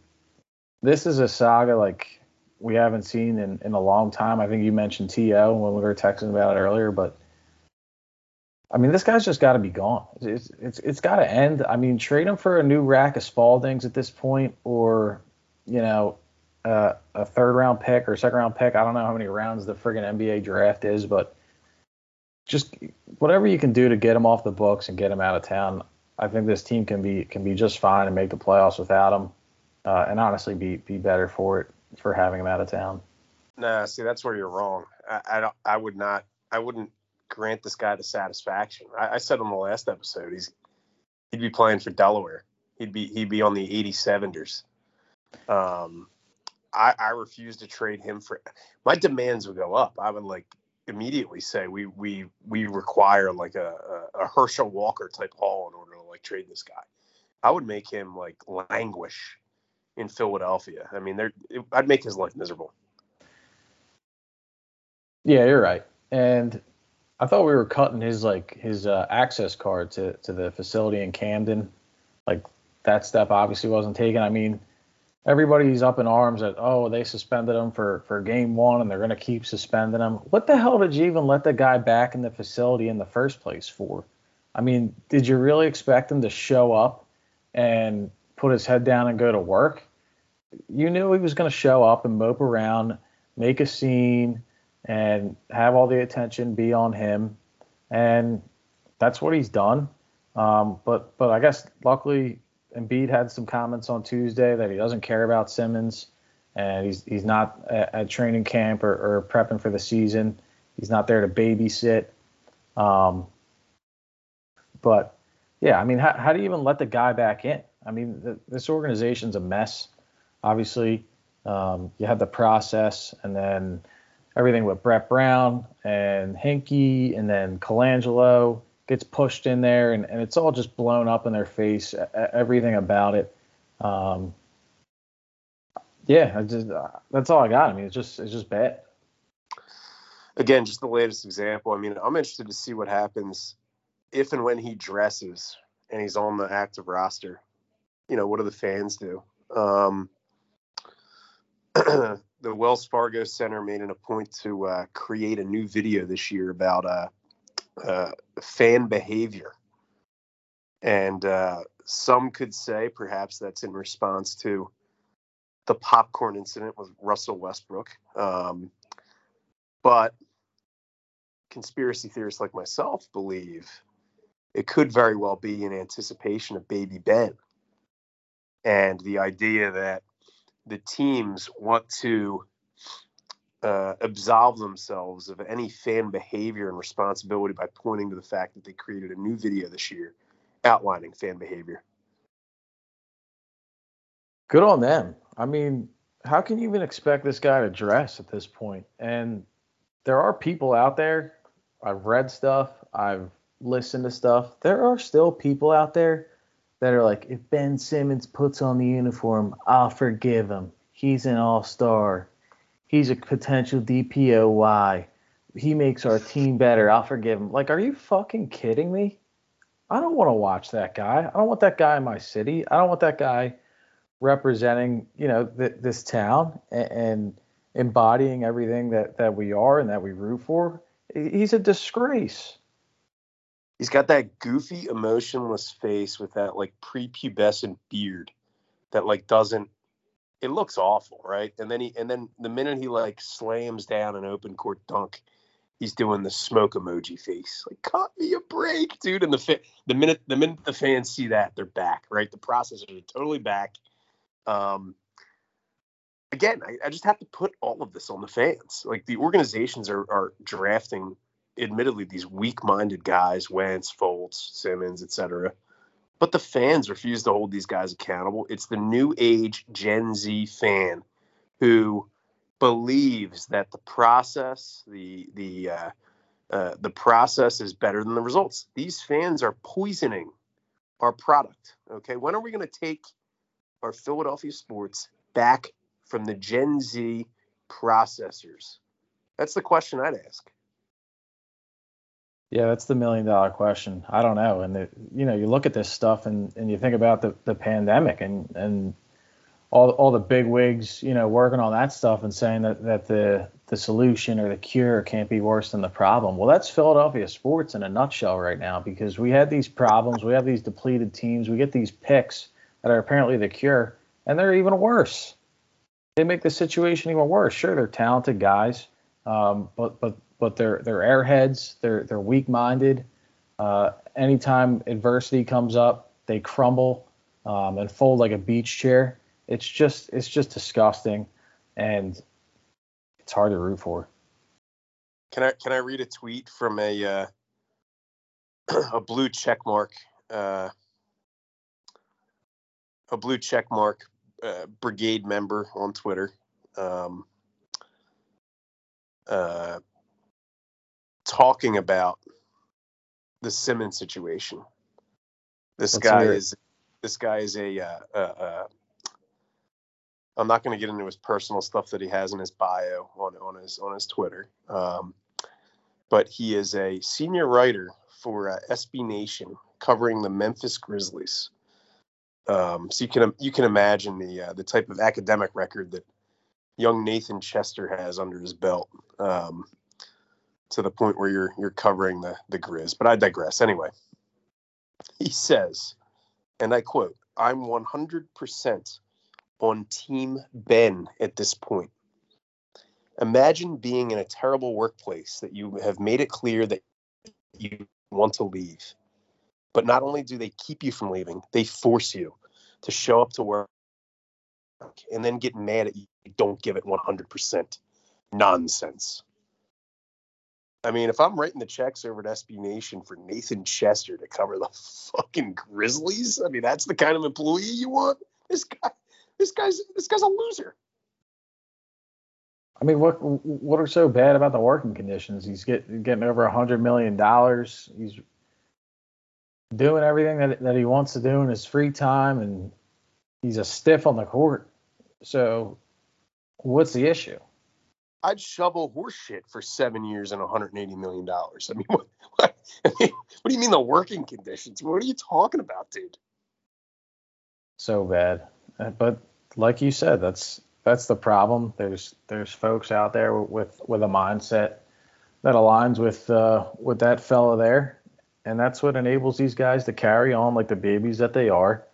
this is a saga like we haven't seen in, in a long time. I think you mentioned To when we were texting about it earlier, but I mean, this guy's just got to be gone. It's it's it's got to end. I mean, trade him for a new rack of Spaldings at this point, or you know, uh, a third round pick or second round pick. I don't know how many rounds the friggin' NBA draft is, but just whatever you can do to get him off the books and get him out of town. I think this team can be can be just fine and make the playoffs without him, uh, and honestly be be better for it for having him out of town. Nah, see, that's where you're wrong. I, I don't. I would not. I wouldn't grant this guy the satisfaction. I, I said on the last episode, he's he'd be playing for Delaware. He'd be he'd be on the 87ers. Um, I I refuse to trade him for. My demands would go up. I would like immediately say we we we require like a, a, a Herschel Walker type haul in order to like trade this guy. I would make him like languish in Philadelphia. I mean, there I'd make his life miserable. Yeah, you're right. And I thought we were cutting his like his uh, access card to to the facility in Camden. Like that step obviously wasn't taken. I mean, everybody's up in arms that oh they suspended him for for game one and they're going to keep suspending him. What the hell did you even let the guy back in the facility in the first place for? I mean, did you really expect him to show up and put his head down and go to work? You knew he was going to show up and mope around, make a scene and have all the attention be on him. And that's what he's done. Um, but but I guess luckily Embiid had some comments on Tuesday that he doesn't care about Simmons and he's he's not at, at training camp or, or, prepping for the season. He's not there to babysit. Um, but yeah, I mean, how, how do you even let the guy back in? I mean, this organization's a mess. Obviously, um, you have the process, and then everything with Brett Brown and Hinkie and then Colangelo gets pushed in there and, and it's all just blown up in their face, everything about it. Um, yeah, I just, that's all I got. I mean, it's just, it's just bad. Again, just the latest example. I mean, I'm interested to see what happens if and when he dresses and he's on the active roster. You know, what do the fans do? Um, the Wells Fargo Center made it a point to uh, create a new video this year about uh, uh, fan behavior. And uh, some could say perhaps that's in response to the popcorn incident with Russell Westbrook. Um, but conspiracy theorists like myself believe it could very well be in anticipation of Baby Ben. And the idea that the teams want to uh, absolve themselves of any fan behavior and responsibility by pointing to the fact that they created a new video this year outlining fan behavior. Good on them. I mean, how can you even expect this guy to dress at this point? And there are people out there. I've read stuff. I've listened to stuff. There are still people out there that are like, if Ben Simmons puts on the uniform, I'll forgive him. He's an all star. He's a potential DPOY. He makes our team better. I'll forgive him. Like, are you fucking kidding me? I don't want to watch that guy. I don't want that guy in my city. I don't want that guy representing, you know, th- this town and, and embodying everything that, that we are and that we root for. He's a disgrace. He's got that goofy, emotionless face with that like prepubescent beard that like doesn't. It looks awful, right? And then he and then the minute he like slams down an open court dunk, he's doing the smoke emoji face. Like, cut me a break, dude. And the fa- the minute the minute the fans see that, they're back, right? The processors are totally back. Um, again, I, I, just have to put all of this on the fans. Like the organizations are are drafting admittedly these weak-minded guys, Wentz, Fultz, Simmons, etc. But the fans refuse to hold these guys accountable. It's the new age Gen Z fan who believes that the process, the the uh, uh, the process is better than the results. These fans are poisoning our product. Okay, when are we going to take our Philadelphia sports back from the Gen Z processors? That's the question I'd ask. Yeah, that's the million dollar question. I don't know. And the, you know, you look at this stuff and, and you think about the, the pandemic and, and all all the big wigs, you know, working on that stuff and saying that, that the the solution or the cure can't be worse than the problem. Well, that's Philadelphia sports in a nutshell right now because we had these problems, we have these depleted teams, we get these picks that are apparently the cure, and they're even worse. They make the situation even worse. Sure, they're talented guys, um, but but but they're they're airheads. They're they're weak-minded. Uh, anytime adversity comes up, they crumble um, and fold like a beach chair. It's just it's just disgusting, and it's hard to root for. Can I can I read a tweet from a uh, a blue check mark uh, a blue check mark uh, brigade member on Twitter um, uh, talking about the Simmons situation. This guy is this guy is a uh, uh, uh, I'm not going to get into his personal stuff that he has in his bio on on his on his Twitter, um, but he is a senior writer for uh, SB Nation covering the Memphis Grizzlies. Um, so you can you can imagine the uh, the type of academic record that young Nathan Chester has under his belt, um, to the point where you're you're covering the the Grizz. But I digress. Anyway, he says, and I quote: "I'm 100% on Team Ben at this point. Imagine being in a terrible workplace that you have made it clear that you want to leave. But not only do they keep you from leaving, they force you to show up to work and then get mad at you Don't give it 100%. Nonsense. I mean, if I'm writing the checks over at SB Nation for Nathan Chester to cover the fucking Grizzlies, I mean, that's the kind of employee you want. This guy, this guy's, this guy's a loser. I mean, what what are so bad about the working conditions? He's get, getting over a hundred million dollars. He's doing everything that that he wants to do in his free time, and he's a stiff on the court. So, what's the issue? I'd shovel horse shit for seven years and 180 million dollars. I mean, what, what, I mean, what do you mean the working conditions? What are you talking about, dude? So bad, Uh, but like you said, that's that's the problem. There's there's folks out there with with a mindset that aligns with uh, with that fella there, and that's what enables these guys to carry on like the babies that they are,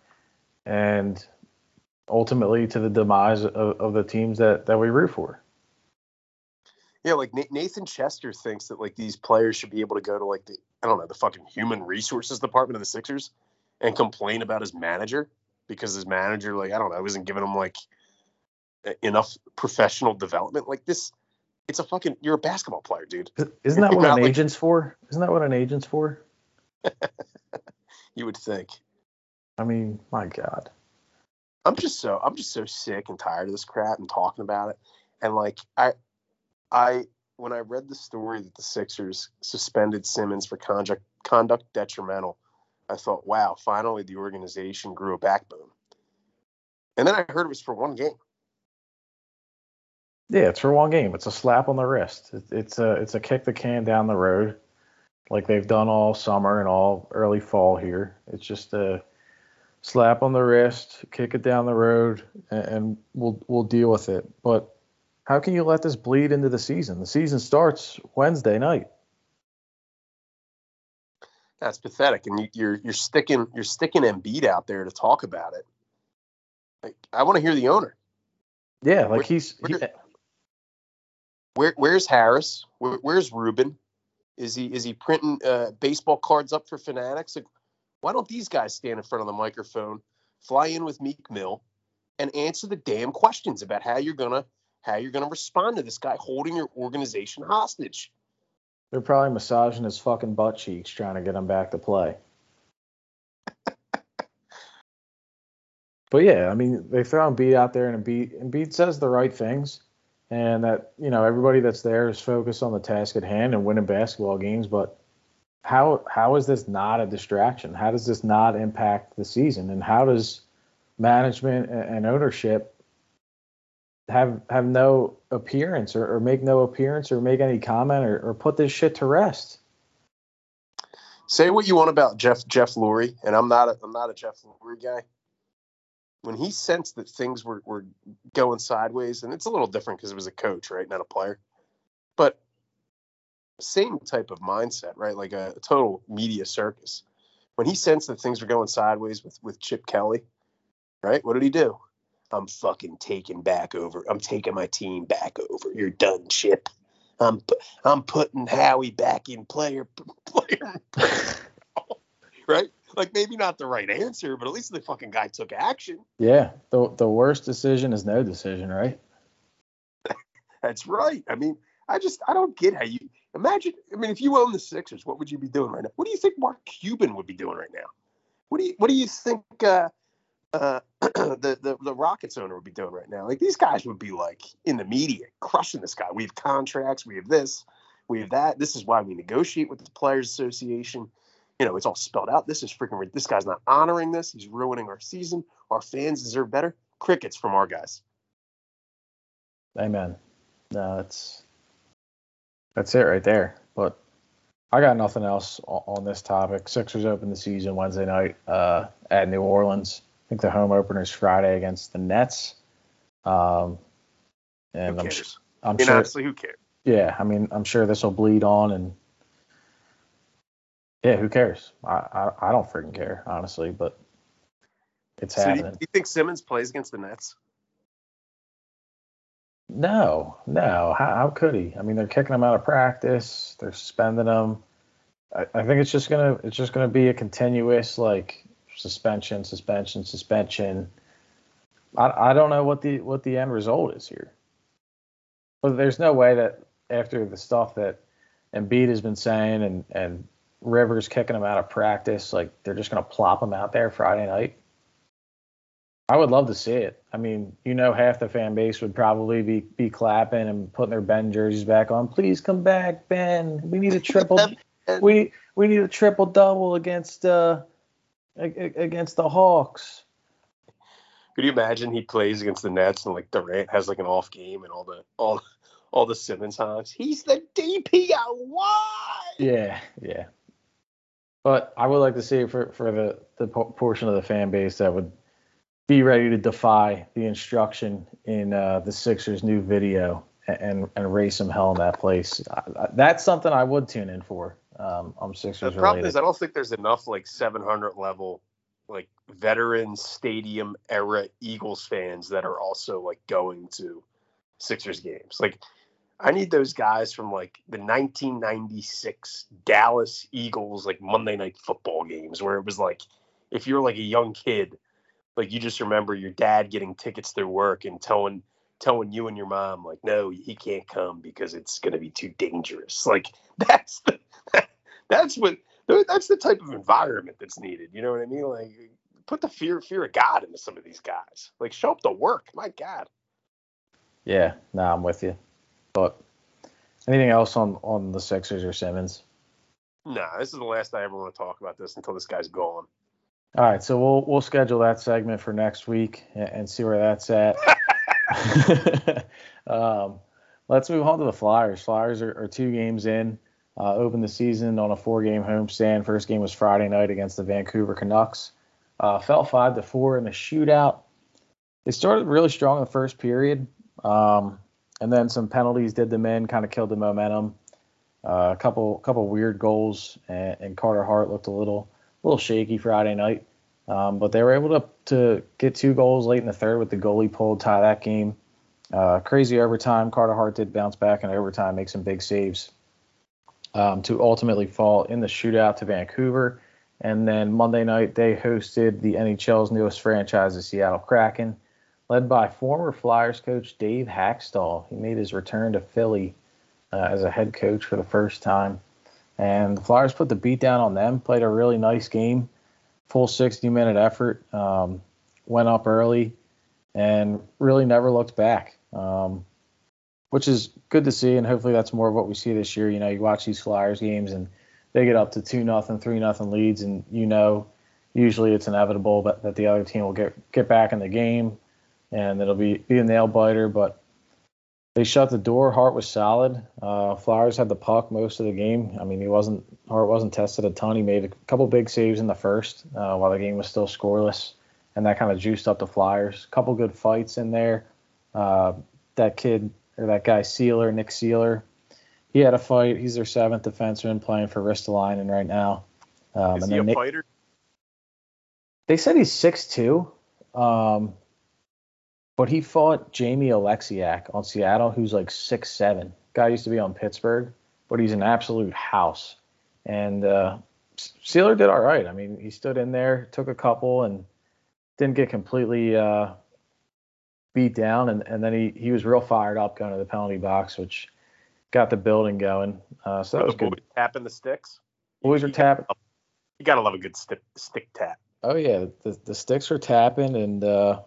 and ultimately to the demise of, of the teams that that we root for. Yeah, like Nathan Chester thinks that like these players should be able to go to like the I don't know the fucking human resources department of the Sixers and complain about his manager because his manager like I don't know isn't giving him like enough professional development. Like this, it's a fucking you're a basketball player, dude. Isn't that what an like- agent's for? Isn't that what an agent's for? You would think. I mean, my God. I'm just so I'm just so sick and tired of this crap and talking about it. And like I I when I read the story that the Sixers suspended Simmons for conduct conduct detrimental, I thought, wow, finally the organization grew a backbone. And then I heard it was for one game. Yeah, it's for one game. It's a slap on the wrist. It- It's a it's a kick the can down the road, like they've done all summer and all early fall here. It's just a slap on the wrist, kick it down the road, and, and we'll we'll deal with it. But how can you let this bleed into the season? The season starts Wednesday night. That's pathetic. And you, you're you're sticking you're sticking Embiid out there to talk about it. Like I want to hear the owner. Yeah, like Where- he's he, where- Where where's Harris? Where, where's Rubin? Is he is he printing uh, baseball cards up for fanatics? Like, why don't these guys stand in front of the microphone, fly in with Meek Mill, and answer the damn questions about how you're gonna how you're gonna respond to this guy holding your organization hostage? they're probably massaging his fucking butt cheeks trying to get him back to play. But yeah, I mean, they throw Embiid out there, and Embiid, Embiid says the right things, and that you know everybody that's there is focused on the task at hand and winning basketball games. But how how is this not a distraction? How does this not impact the season? And how does management and ownership have have no appearance or, or make no appearance or make any comment or, or put this shit to rest? Say what you want about Jeff Jeff Lurie, and I'm not a, I'm not a Jeff Lurie guy. When he sensed that things were, were going sideways, and it's a little different because it was a coach, right, not a player, but same type of mindset, right? Like a, total media circus. When he sensed that things were going sideways with with Chip Kelly, right? What did he do? I'm fucking taking back over. I'm taking my team back over. You're done, Chip. I'm I'm putting Howie back in player player right? Like maybe not the right answer, but at least the fucking guy took action. Yeah, the the worst decision is no decision, right? That's right. I mean, I just I don't get how you imagine. I mean, if you own the Sixers, what would you be doing right now? What do you think Mark Cuban would be doing right now? What do you What do you think uh, uh, the, the the Rockets owner would be doing right now? Like these guys would be like in the media, crushing this guy. We have contracts. We have this. We have that. This is why we negotiate with the Players Association. You know, it's all spelled out. This is freaking. This guy's not honoring this. He's ruining our season. Our fans deserve better. Crickets from our guys. Amen. No, that's that's it right there. But I got nothing else on, this topic. Sixers open the season Wednesday night uh, at New Orleans. I think the home opener is Friday against the Nets. Um, and Who I'm, cares? I'm mean, sure, honestly, who cares? yeah, I mean, I'm sure this will bleed on, and yeah, who cares? I, I, I don't freaking care, honestly, but it's So do you, happening. do you think Simmons plays against the Nets? No, no. How, how could he? I mean, they're kicking him out of practice. They're suspending him. I, I think it's just gonna it's just gonna be a continuous like suspension, suspension, suspension. I, I don't know what the what the end result is here. But there's no way that after the stuff that Embiid has been saying and and Rivers kicking him out of practice, like they're just gonna plop him out there Friday night. I would love to see it. I mean, you know, half the fan base would probably be be clapping and putting their Ben jerseys back on. Please come back, Ben. We need a triple. we we need a triple double against uh against the Hawks. Could you imagine he plays against the Nets and like Durant has like an off game and all the all all the Simmons honks? He's the DP out wide. Yeah, yeah. But I would like to see it for for the the portion of the fan base that would be ready to defy the instruction in uh, the Sixers' new video and, and raise some hell in that place. That's something I would tune in for. Um, I'm The Sixers problem related. is I don't think there's enough like 700 level like veteran stadium era Eagles fans that are also like going to Sixers games. Like I need those guys from like the 1996 Dallas Eagles like Monday night football games where it was like if you're like a young kid like you just remember your dad getting tickets through work and telling telling you and your mom like no he can't come because it's going to be too dangerous like that's the that's what that's the type of environment that's needed you know what i mean like put the fear fear of god into some of these guys like show up to work my god Yeah, no, I'm with you. But anything else on on the Sixers or Simmons? nah this is the last i ever want to talk about this until this guy's gone All right, so we'll we'll schedule that segment for next week and, and see where that's at. um, let's move on to the Flyers. Flyers are, are two games in. Uh, opened the season on a four-game homestand. First game was Friday night against the Vancouver Canucks. Uh, fell five to four in the shootout. They started really strong in the first period, um, and then some penalties did them in, kind of killed the momentum. Uh, a couple couple weird goals, and, and Carter Hart looked a little a little shaky Friday night. Um, but they were able to to get two goals late in the third with the goalie pull, tie that game. Uh, crazy overtime. Carter Hart did bounce back in overtime, make some big saves um, to ultimately fall in the shootout to Vancouver. And then Monday night, they hosted the NHL's newest franchise, the Seattle Kraken, led by former Flyers coach Dave Hakstol. He made his return to Philly uh, as a head coach for the first time. And the Flyers put the beat down on them, played a really nice game, full 60 minute effort, um, went up early, and really never looked back, um, which is good to see. And hopefully that's more of what we see this year. You know, you watch these Flyers games and they get up to 2 nothing, 3 nothing leads, and you know, usually it's inevitable that, that the other team will get, get back in the game and it'll be, be a nail biter. But they shut the door. Hart was solid. Uh, Flyers had the puck most of the game. I mean, he wasn't Hart wasn't tested a ton. He made a couple big saves in the first uh, while the game was still scoreless, and that kind of juiced up the Flyers. A couple good fights in there. Uh, that kid or that guy Seeler, Nick Seeler, he had a fight. He's their seventh defenseman playing for Ristolainen right now. Um, is and he a Nick- fighter they said he's six two, um, but he fought Jamie Oleksiak on Seattle, who's like six seven. Guy used to be on Pittsburgh, but he's an absolute house. And uh, Seeler did all right. I mean, he stood in there, took a couple, and didn't get completely uh, beat down. And, and then he, he was real fired up going to the penalty box, which got the building going. Uh, so that was good. Tapping the sticks. Boys are tapping. You gotta love a good stick stick tap. Oh yeah, the the sticks were tapping, and uh,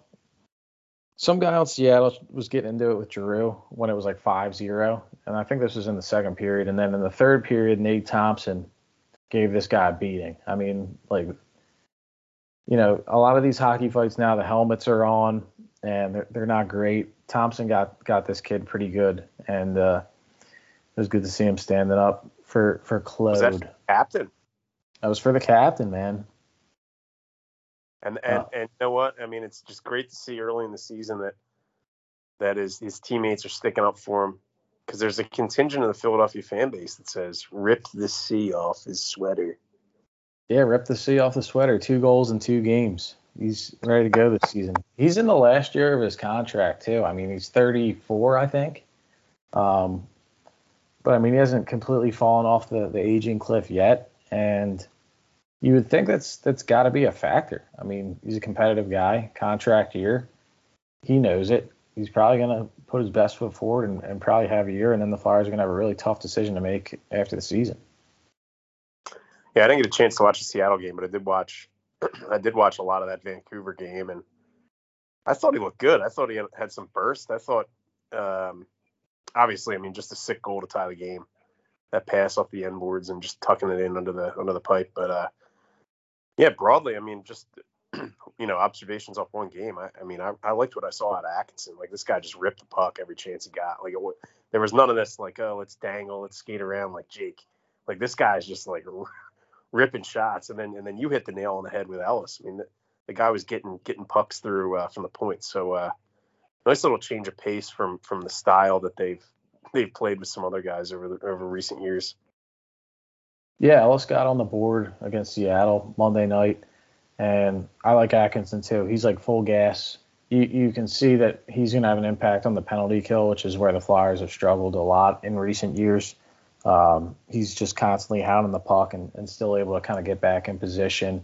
some guy in Seattle was getting into it with Giroux when it was like 5-0, and I think this was in the second period. And then in the third period, Nate Thompson gave this guy a beating. I mean, like, you know, a lot of these hockey fights now, the helmets are on and they're, they're not great. Thompson got got this kid pretty good, and uh, it was good to see him standing up for for Claude. Was that captain? That was for the captain, man. And and, uh, and you know what? I mean, it's just great to see early in the season that that is his teammates are sticking up for him because there's a contingent of the Philadelphia fan base that says "Rip the C off his sweater." Yeah, rip the C off the sweater. Two goals in two games. He's ready to go this season. He's in the last year of his contract too. I mean, he's 34, I think. Um, but I mean, he hasn't completely fallen off the, the aging cliff yet, and you would think that's that's got to be a factor. I mean, he's a competitive guy, contract year. He knows it. He's probably going to put his best foot forward and, and probably have a year, and then the Flyers are going to have a really tough decision to make after the season. Yeah, I didn't get a chance to watch the Seattle game, but I did watch I did watch a lot of that Vancouver game, and I thought he looked good. I thought he had, some burst. I thought, um, obviously, I mean, just a sick goal to tie the game. That pass off the end boards and just tucking it in under the under the pipe. But uh, yeah, broadly, I mean, just you know, observations off one game. I, I mean, I, I, liked what I saw out of Atkinson. Like this guy just ripped the puck every chance he got. Like it, there was none of this like, oh, let's dangle, let's skate around like Jake. Like this guy's just like ripping shots, and then and then you hit the nail on the head with Ellis. I mean, the, the guy was getting getting pucks through uh, from the point. So uh, nice little change of pace from from the style that they've they've played with some other guys over the, over recent years. Yeah, Ellis got on the board against Seattle Monday night, and I like Atkinson too. He's like full gas. You you can see that he's going to have an impact on the penalty kill, which is where the Flyers have struggled a lot in recent years. Um, he's just constantly hounding the puck and, and still able to kind of get back in position.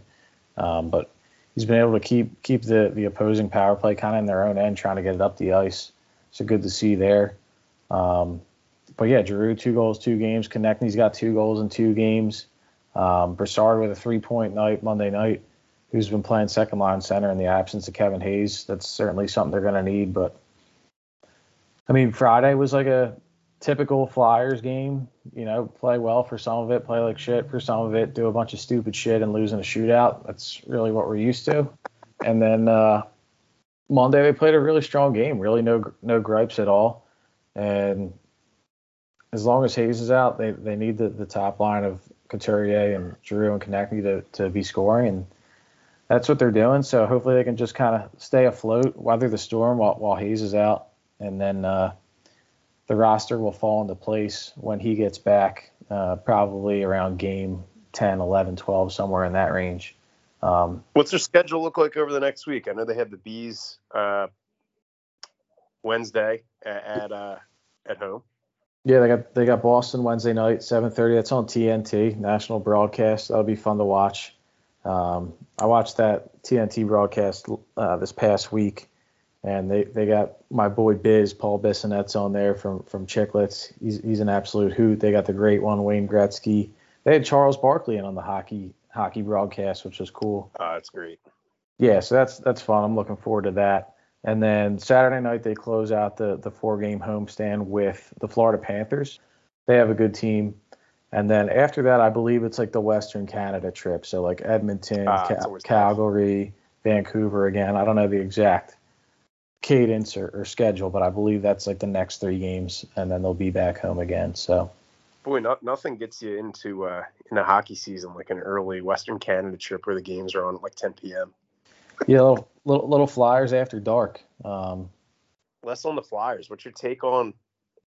Um, but he's been able to keep keep the, the opposing power play kind of in their own end, trying to get it up the ice. So good to see there. Um, but yeah, Giroux, two goals, two games. Konecny's got two goals in two games. Um, Brassard with a three point night Monday night, who's been playing second line center in the absence of Kevin Hayes. That's certainly something they're going to need. But I mean, Friday was like a typical Flyers game. You know, play well for some of it, play like shit for some of it, do a bunch of stupid shit and lose in a shootout. That's really what we're used to. And then uh, Monday they played a really strong game, really no no gripes at all. And as long as Hayes is out, they, they need the, the top line of Couturier and Giroux and Konecny to, to be scoring, and that's what they're doing. So hopefully they can just kind of stay afloat, weather the storm while, while Hayes is out, and then uh, the roster will fall into place when he gets back, uh, probably around game 10, 11, 12, somewhere in that range. Um, What's their schedule look like over the next week? I know they have the bees uh, Wednesday at at, uh, at home. Yeah, they got they got Boston Wednesday night, 7:30. That's on TNT, national broadcast. That'll be fun to watch. Um, I watched that TNT broadcast uh, this past week and they, they got my boy Biz, Paul Bissonnette's on there from from Chiclets. He's he's an absolute hoot. They got the great one, Wayne Gretzky. They had Charles Barkley in on the hockey hockey broadcast, which was cool. Oh, that's great. Yeah, so that's that's fun. I'm looking forward to that. And then Saturday night they close out the the four game homestand with the Florida Panthers. They have a good team. And then after that, I believe it's like the Western Canada trip. So like Edmonton, ah, Cal- Calgary, Vancouver again. I don't know the exact cadence or, or, schedule, but I believe that's like the next three games, and then they'll be back home again. So, boy, no, nothing gets you into uh, in a hockey season like an early Western Canada trip where the games are on at like 10 p.m. yeah, little, little, little Flyers after dark. Um, Less on the Flyers. What's your take on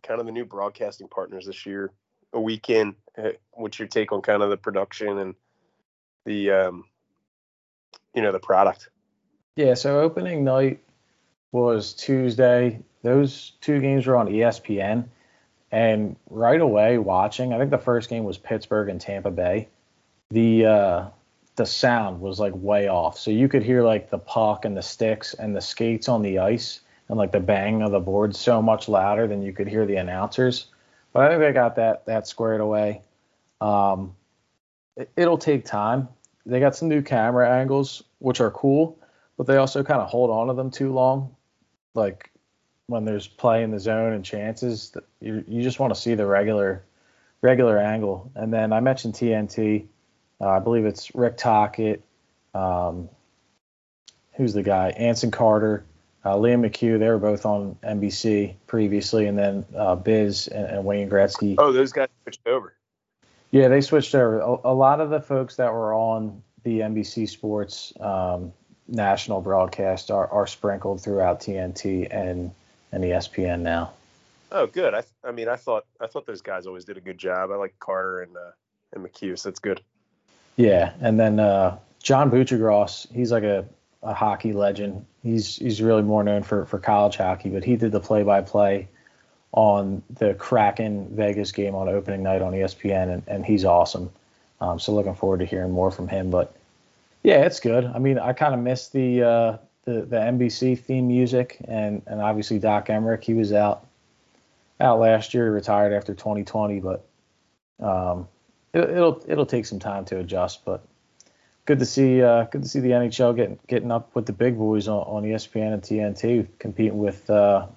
kind of the new broadcasting partners this year? A weekend. Uh, what's your take on kind of the production and the um, you know the product? Yeah, so opening night was Tuesday. Those two games were on ESPN. And right away watching, I think the first game was Pittsburgh and Tampa Bay. the uh, the sound was like way off. So you could hear like the puck and the sticks and the skates on the ice and like the bang of the board so much louder than you could hear the announcers. But I think they got that that squared away. Um, it, it'll take time. They got some new camera angles, which are cool, but they also kind of hold on to them too long. Like when there's play in the zone and chances, you you just want to see the regular regular angle. And then I mentioned TNT. Uh, I believe it's Rick Tocchet. Um, who's the guy? Anson Carter, uh, Liam McHugh. They were both on NBC previously, and then uh, Biz and, and, Wayne Gretzky. Oh, those guys switched over. Yeah, they switched over. A, a lot of the folks that were on the NBC Sports um, national broadcast are, are sprinkled throughout TNT and and ESPN now. Oh, good. I, I mean, I thought I thought those guys always did a good job. I like Carter and uh, and McHugh, so that's good. Yeah, and then uh, John Buccigross, he's like a, a hockey legend. He's he's really more known for for college hockey, but he did the play-by-play on the Kraken Vegas game on opening night on ESPN, and, and he's awesome. Um, so looking forward to hearing more from him. But yeah, it's good. I mean, I kind of missed the uh, the the NBC theme music, and and obviously Doc Emrick, he was out out last year, he retired after 2020, but um, it, will it'll take some time to adjust. But good to see uh, good to see the NHL getting getting up with the big boys on, on ESPN and TNT, competing with uh,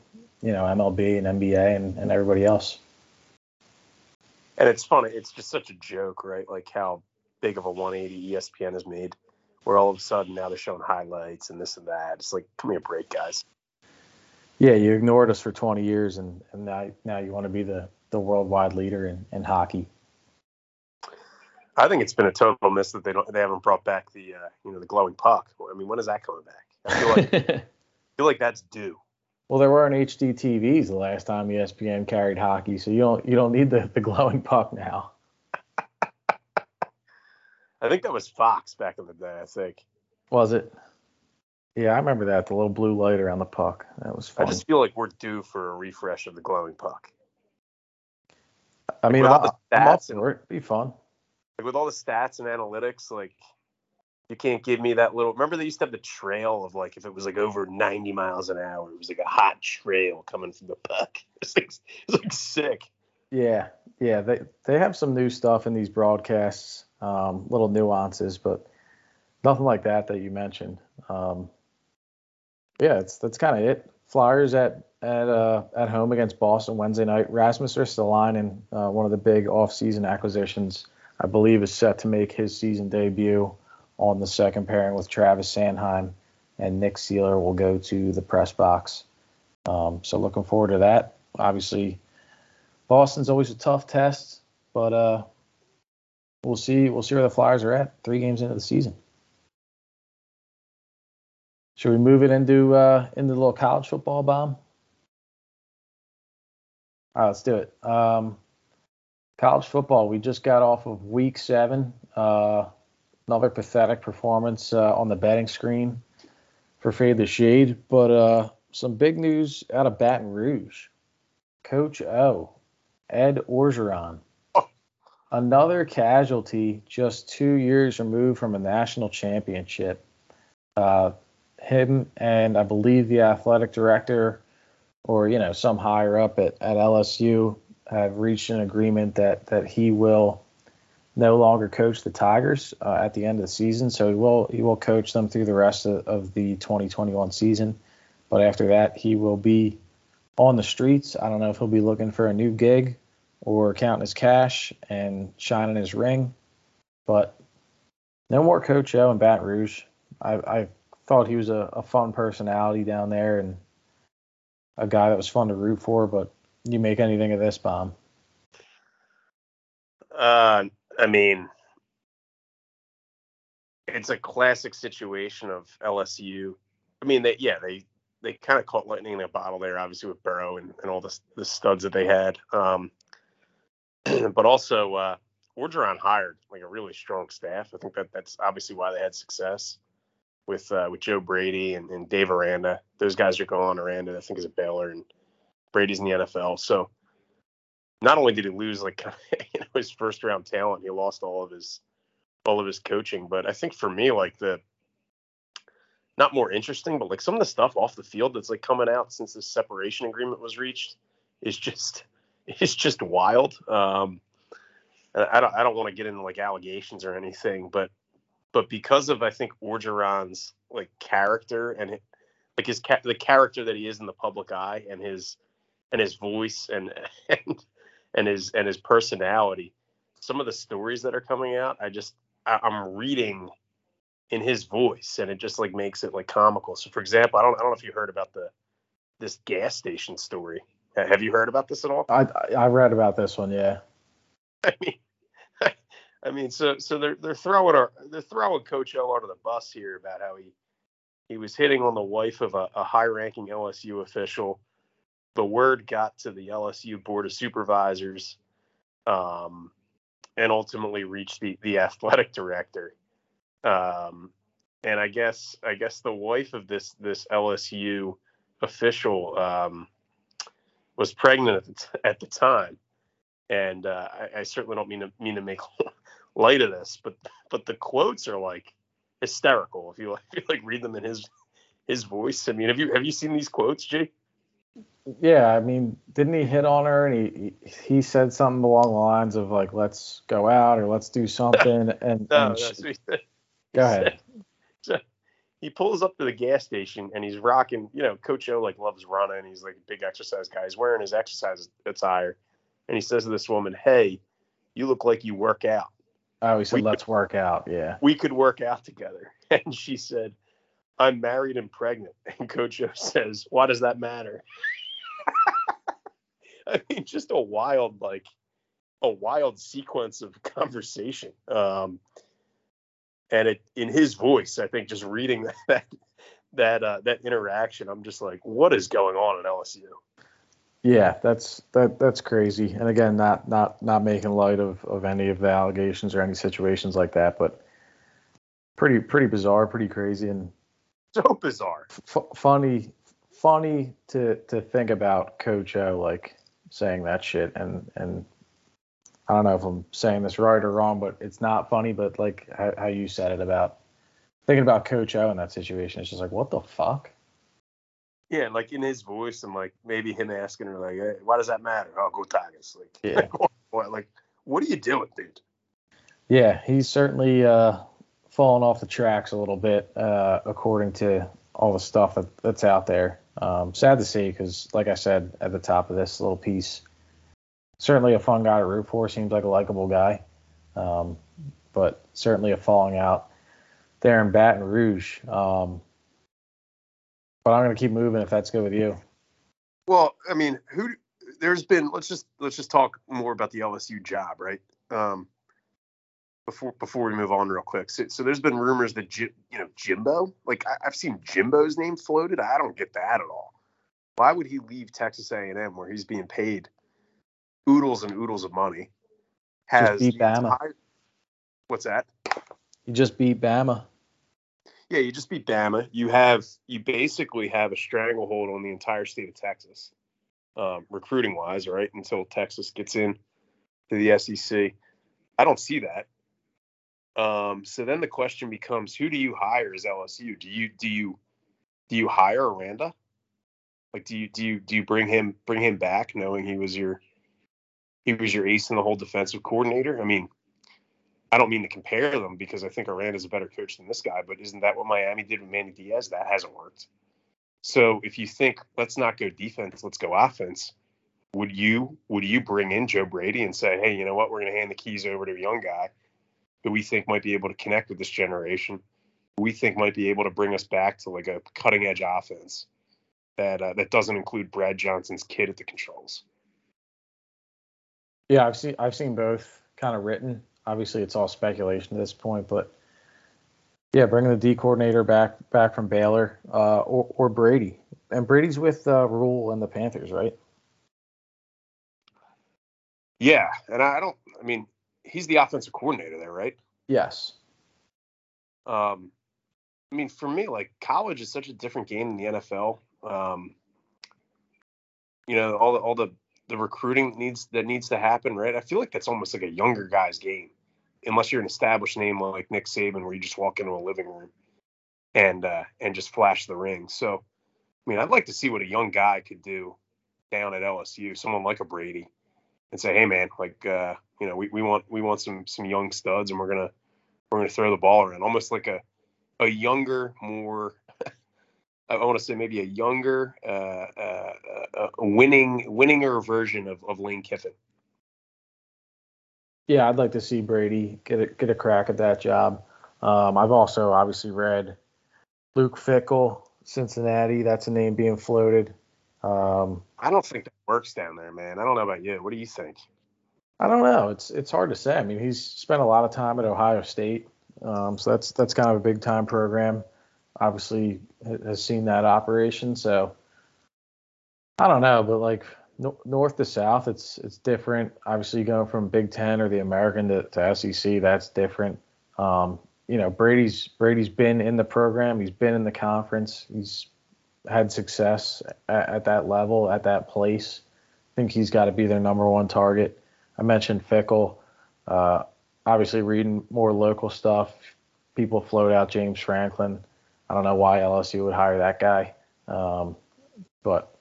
you know MLB and NBA and, and everybody else. And it's funny, it's just such a joke, right? Like how big of a 180 ESPN has made, where all of a sudden now they're showing highlights and this and that. It's like, come here, break, guys yeah, you ignored us for 20 years, and, and now now you want to be the the worldwide leader in, in hockey. I think it's been a total miss that they don't they haven't brought back the uh, you know the glowing puck. I mean, when is that coming back? I feel like I feel like that's due. Well, there weren't HD TVs the last time ESPN carried hockey, so you don't you don't need the, the glowing puck now. I think that was Fox back in the day. I think. Was it? Yeah, I remember that. The little blue light around the puck. That was fun. I just feel like we're due for a refresh of the glowing puck. I mean, like I'm up for it. It'd be fun. Like with all the stats and analytics, like you can't give me that little. Remember they used to have the trail of like if it was like over 90 miles an hour, it was like a hot trail coming from the puck. It's like, it's like sick. Yeah, yeah. They they have some new stuff in these broadcasts, um, little nuances, but nothing like that that you mentioned. Um, yeah, it's that's kind of it. Flyers at at uh, at home against Boston Wednesday night. Rasmus Ristolainen, uh, one of the big offseason acquisitions, I believe, is set to make his season debut on the second pairing with Travis Sanheim, and Nick Seeler will go to the press box. Um, so looking forward to that. Obviously, Boston's always a tough test, but uh, we'll see. We'll see where the Flyers are at three games into the season. Should we move it into uh, into the little college football bomb? All right, let's do it. Um, college football. We just got off of week seven. Uh, another pathetic performance uh, on the betting screen for Fade the Shade, but uh, some big news out of Baton Rouge. Coach O, Ed Orgeron, another casualty just two years removed from a national championship. Uh, him and I believe the athletic director or you know some higher up at, at LSU have reached an agreement that that he will no longer coach the Tigers uh, at the end of the season. So he will he will coach them through the rest of, of the 2021 season. But after that, he will be on the streets. I don't know if he'll be looking for a new gig or counting his cash and shining his ring. But no more Coach O in Baton Rouge. I, I thought he was a, a fun personality down there and a guy that was fun to root for. But you make anything of this bomb? Uh, I mean, it's a classic situation of LSU. I mean, they yeah they they kind of caught lightning in a bottle there, obviously with Burrow and, and all the the studs that they had. Um, but also uh, Orgeron hired like a really strong staff. I think that that's obviously why they had success with uh, with Joe Brady and, and Dave Aranda. Those guys are going. Aranda, I think, is a Baylor, and Brady's in the NFL. So not only did he lose like you know his first round talent, he lost all of his all of his coaching. But I think for me, like the not more interesting, but like some of the stuff off the field that's like coming out since this separation agreement was reached is just is just wild. Um, I don't I don't want to get into like allegations or anything, but but because of I think Orgeron's like character and like his ca- the character that he is in the public eye and his and his voice and and and his and his personality, some of the stories that are coming out, I just I, I'm reading in his voice and it just like makes it like comical. So for example, I don't I don't know if you heard about the this gas station story. Have you heard about this at all? I I read about this one, yeah. I mean, I mean, so so they're they're throwing our they're throwing Coach O under the bus here about how he he was hitting on the wife of a, a high-ranking LSU official. The word got to the LSU board of supervisors, um, and ultimately reached the the athletic director. Um, and I guess I guess the wife of this this LSU official um, was pregnant at the, t- at the time, and uh, I, I, certainly don't mean to mean to make light of this, but but the quotes are like hysterical if you like, if you like read them in his his voice. I mean, have you have you seen these quotes, Jay? Yeah, I mean, didn't he hit on her and he he said something along the lines of like, "Let's go out" or "Let's do something," and, no, and she, go ahead. So he pulls up to the gas station and he's rocking. You know, Coach O like loves running. He's like a big exercise guy. He's wearing his exercise attire, and he says to this woman, "Hey, you look like you work out." Oh, he said, we "Let's could, work out." Yeah, we could work out together. And she said, "I'm married and pregnant." And Coach O says, "Why does that matter?" I mean, just a wild like a wild sequence of conversation. Um, and it in his voice, I think just reading that that uh, that interaction, I'm just like, what is going on at LSU? Yeah, that's that that's crazy. And again, not not not making light of of any of the allegations or any situations like that, but pretty pretty bizarre, pretty crazy, and so bizarre. F- funny funny to to think about Coach O like saying that shit and and I don't know if I'm saying this right or wrong, but it's not funny. But like how, how you said it about thinking about Coach O in that situation, it's just like, what the fuck? Yeah, like in his voice, and like maybe him asking her, like, hey, why does that matter? Oh, go Tigers! Like, yeah, what, like, what are you doing, dude? Yeah, he's certainly uh, fallen off the tracks a little bit, uh, according to all the stuff that, that's out there. Um, sad to see, because like I said at the top of this little piece, certainly a fun guy to root for. Seems like a likable guy, um, but certainly a falling out there in Baton Rouge. Um, but I'm going to keep moving if that's good with you. Well, I mean, who? There's been. Let's just let's just talk more about the LSU job, right? Um, before before we move on real quick. So, so there's been rumors that you know Jimbo, like I, have seen Jimbo's name floated. I don't get that at all. Why would he leave Texas A&M where he's being paid oodles and oodles of money. Has just beat Bama. Entire, what's that? You just beat Bama. Yeah, you just beat Bama. You have you basically have a stranglehold on the entire state of Texas, um, recruiting wise, right? Until Texas gets in to the SEC. I don't see that. Um, so then the question becomes, who do you hire as LSU? Do you do you do you hire Aranda? Like, do you do you do you bring him bring him back, knowing he was your he was your ace in the whole defensive coordinator. I mean, I don't mean to compare them because I think is a better coach than this guy, but isn't that what Miami did with Manny Diaz? That hasn't worked. So if you think let's not go defense, let's go offense, would you would you bring in Joe Brady and say, hey, you know what, we're going to hand the keys over to a young guy who we think might be able to connect with this generation, we think might be able to bring us back to like a cutting edge offense that uh, that doesn't include Brad Johnson's kid at the controls. Yeah, I've seen I've seen both kind of written. Obviously, it's all speculation at this point, but yeah, bringing the D coordinator back back from Baylor uh, or, or Brady, and Brady's with uh, Rhule and the Panthers, right? Yeah, and I don't. I mean, he's the offensive coordinator there, right? Yes. Um, I mean, for me, like college is such a different game than the NFL. Um, you know, all the all the the recruiting needs that needs to happen, right? I feel like that's almost like a younger guy's game. unless you're an established name like Nick Saban, where you just walk into a living room and uh, and just flash the ring. So, I mean, I'd like to see what a young guy could do down at LSU, someone like a Brady, and say, hey man, like uh, you know, we, we want we want some some young studs, and we're gonna we're gonna throw the ball around, almost like a a younger, more I want to say maybe a younger, uh, uh, uh, winning, winninger version of, of Lane Kiffin. Yeah, I'd like to see Brady get a, get a crack at that job. Um, I've also obviously read Luke Fickell, Cincinnati. That's a name being floated. Um, I don't think that works down there, man. I don't know about you. What do you think? I don't know. It's it's hard to say. I mean, he's spent a lot of time at Ohio State, um, so that's that's kind of a big time program. Obviously, has seen that operation. So I don't know, but like no, north to south, it's it's different. Obviously, going from Big Ten or the American to, to SEC, that's different. Um, you know, Brady's Brady's been in the program. He's been in the conference. He's had success at, at that level, at that place. I think he's got to be their number one target. I mentioned Fickell. Uh, obviously, reading more local stuff, people float out James Franklin. I don't know why LSU would hire that guy, um, but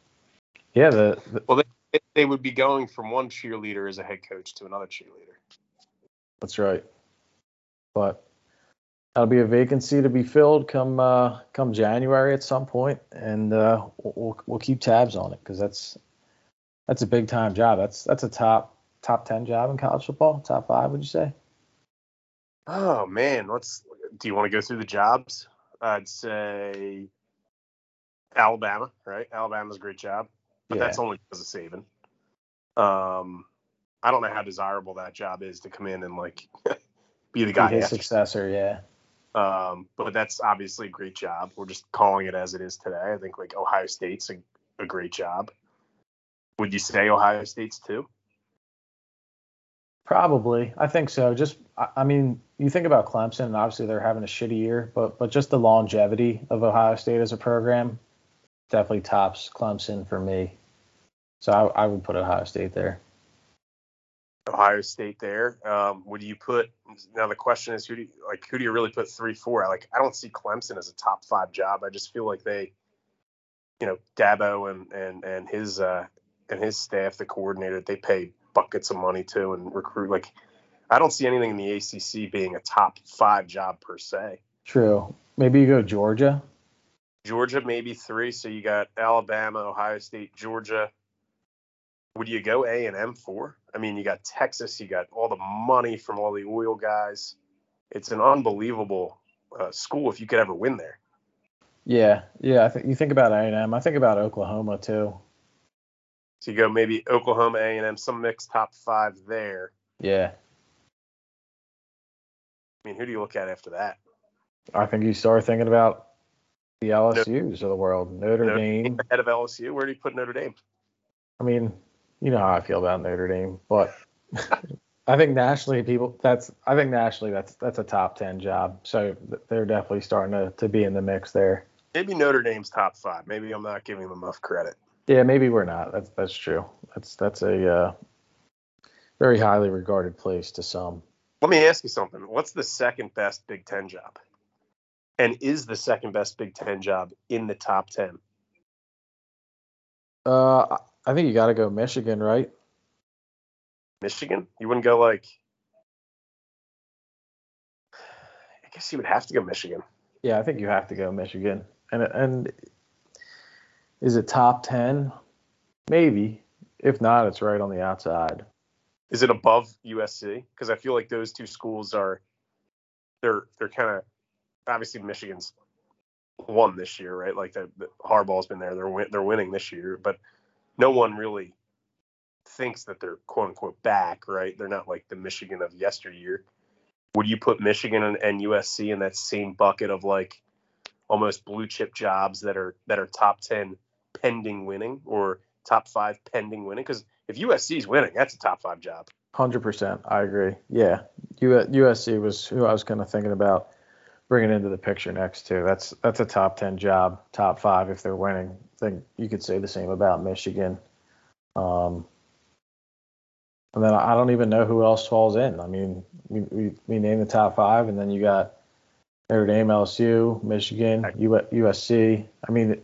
yeah, the, the well, they, they would be going from one cheerleader as a head coach to another cheerleader. That's right, but that'll be a vacancy to be filled come uh, come January at some point, and uh, we'll we'll keep tabs on it because that's that's a big time job. That's that's a top top ten job in college football. Top five, would you say? Oh man, let's. Do you want to go through the jobs? I'd say Alabama, right? Alabama's a great job, but yeah. that's only because of Saban. Um, I don't know how desirable that job is to come in and like be the guy. Be his successor, yeah. Um, but that's obviously a great job. We're just calling it as it is today. I think like Ohio State's a, a great job. Would you say Ohio State's too? Probably, I think so. Just, I mean, you think about Clemson, and obviously they're having a shitty year, but but just the longevity of Ohio State as a program definitely tops Clemson for me. So I, I would put Ohio State there. Ohio State there. Um, would you put now? The question is, who do you, like? Who do you really put three, four? Like, I don't see Clemson as a top five job. I just feel like they, you know, Dabo and and and his uh, and his staff, the coordinator, they pay buckets of money to and recruit. Like, I don't see anything in the ACC being a top five job per se. True. Maybe you go Georgia. Georgia, maybe three. So you got Alabama, Ohio State, Georgia. Would you go A and M four? I mean, you got Texas, you got all the money from all the oil guys. It's an unbelievable uh, school if you could ever win there. Yeah, yeah. I think you think about A and M. I think about Oklahoma too. So you go maybe Oklahoma A and M, some mixed top five there. Yeah. I mean, who do you look at after that? I think you start thinking about the LSU's of the world. Notre, Notre Dame. Ahead of LSU. Where do you put Notre Dame? I mean, you know how I feel about Notre Dame, but I think nationally people that's I think nationally that's that's a top ten job. So they're definitely starting to, to be in the mix there. Maybe Notre Dame's top five. Maybe I'm not giving them enough credit. Yeah, maybe we're not. That's that's true. That's that's a uh, very highly regarded place to some. Let me ask you something. What's the second best Big Ten job? And is the second best Big Ten job in the top ten? Uh, I think you got to go Michigan, right? Michigan? You wouldn't go like. I guess you would have to go Michigan. Yeah, I think you have to go Michigan, and and is it top 10? Maybe. If not, it's right on the outside. Is it above USC? Because I feel like those two schools are they're they're kind of obviously Michigan's won this year, right? Like the, the Harbaugh's been there, they're win, they're winning this year, but no one really thinks that they're quote unquote back, right? They're not like the Michigan of yesteryear. Would you put Michigan and, and USC in that same bucket of like almost blue chip jobs that are that are top ten pending winning or top five pending winning? Because if USC is winning, that's a top five job. Hundred percent, I agree. Yeah, USC was who I was kind of thinking about bringing into the picture next to. That's that's a top ten job, top five if they're winning. I think you could say the same about Michigan. Um, and then I don't even know who else falls in. I mean, we, we, we named the top five, and then you got Notre Dame, LSU, Michigan, USC. I mean,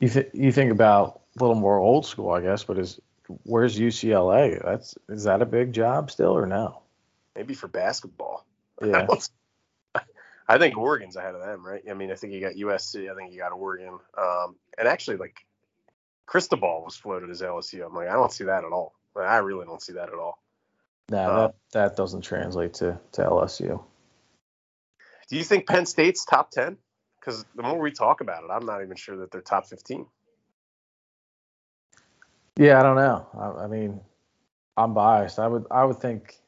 you th- you think about a little more old school, I guess, but is where's UCLA? That's is that a big job still or no? Maybe for basketball. Yeah. I think Oregon's ahead of them, right? I mean, I think you got USC. I think you got Oregon. Um, and actually, like Cristobal was floated as LSU. I'm like, I don't see that at all. Like, I really don't see that at all. No, Uh, that that doesn't translate to to LSU. Do you think Penn State's top ten? Because the more we talk about it, I'm not even sure that they're top 15. Yeah, I don't know. I, I mean, I'm biased. I would I would think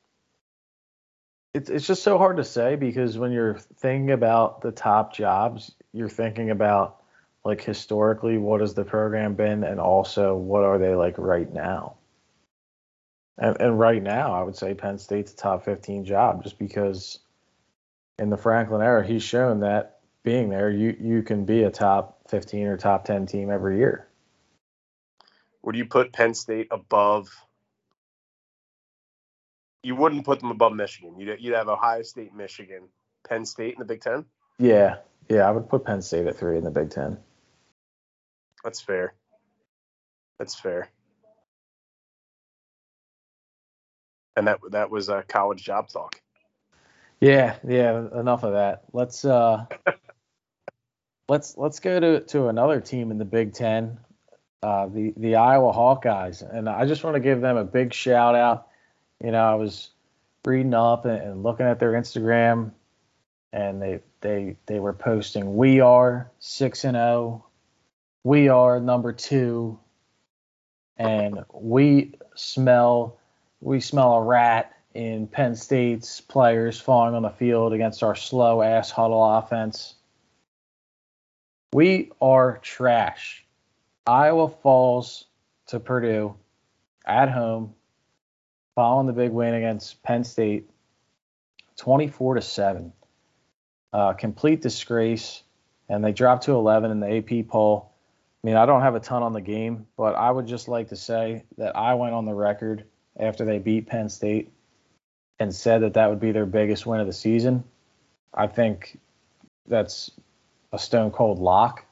it's it's just so hard to say because when you're thinking about the top jobs, you're thinking about like historically what has the program been and also what are they like right now. And and right now, I would say Penn State's top 15 job just because in the Franklin era, he's shown that being there, you you can be a top 15 or top 10 team every year. Would you put Penn State above? You wouldn't put them above Michigan. You'd, you'd have Ohio State, Michigan, Penn State in the Big Ten. Yeah, yeah, I would put Penn State at three in the Big Ten. That's fair. That's fair. And that that was a college job talk. Yeah, yeah. Enough of that. Let's uh, let's let's go to to another team in the Big Ten, uh, the the Iowa Hawkeyes, and I just want to give them a big shout out. You know, I was reading up and, and looking at their Instagram, and they they they were posting, "We are six and zero, we are number two, and we smell we smell a rat." in Penn State's players falling on the field against our slow ass huddle offense. We are trash. Iowa falls to Purdue at home, following the big win against Penn State, 24 to seven. Uh, complete disgrace, and they dropped to 11 in the AP poll. I mean, I don't have a ton on the game, but I would just like to say that I went on the record after they beat Penn State and said that that would be their biggest win of the season. I think that's a stone cold lock.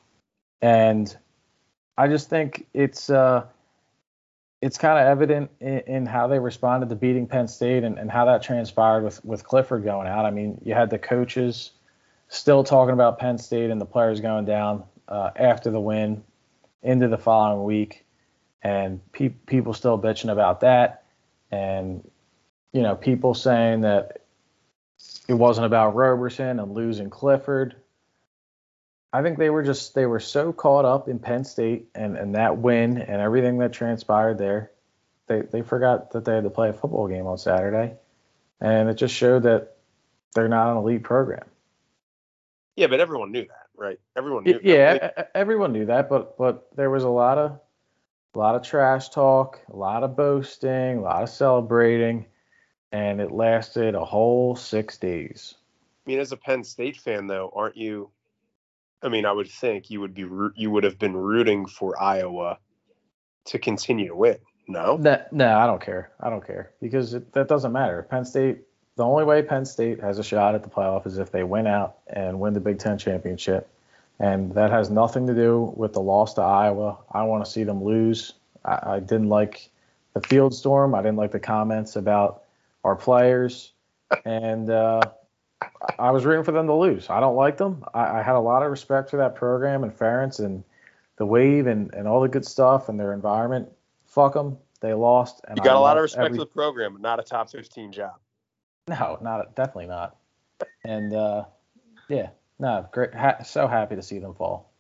And I just think it's uh, it's kind of evident in, in, how they responded to beating Penn State and, and how that transpired with, with Clifford going out. I mean, you had the coaches still talking about Penn State and the players going down uh, after the win into the following week, and pe- people still bitching about that. And you know, people saying that it wasn't about Roberson and losing Clifford. I think they were just they were so caught up in Penn State and, and that win and everything that transpired there, they they forgot that they had to play a football game on Saturday. And it just showed that they're not an elite program. Yeah, but everyone knew that, right? Everyone knew. Yeah, that. everyone knew that, but but there was a lot of a lot of trash talk, a lot of boasting, a lot of celebrating and it lasted a whole six days. I mean, as a Penn State fan, though, aren't you? I mean, I would think you would be you would have been rooting for Iowa to continue to win. No, no, I don't care. I don't care because it, that doesn't matter. Penn State. The only way Penn State has a shot at the playoff is if they win out and win the Big Ten championship, and that has nothing to do with the loss to Iowa. I want to see them lose. I, I didn't like the field storm. I didn't like the comments about our players, and uh, I was rooting for them to lose. I don't like them. I, I, had a lot of respect for that program and Ferentz and the wave and, and all the good stuff and their environment. Fuck them. They lost. And you got I a lot of respect every... for the program, but not a top 15 job. No, not definitely not. And uh, yeah, no, great. Ha- so happy to see them fall.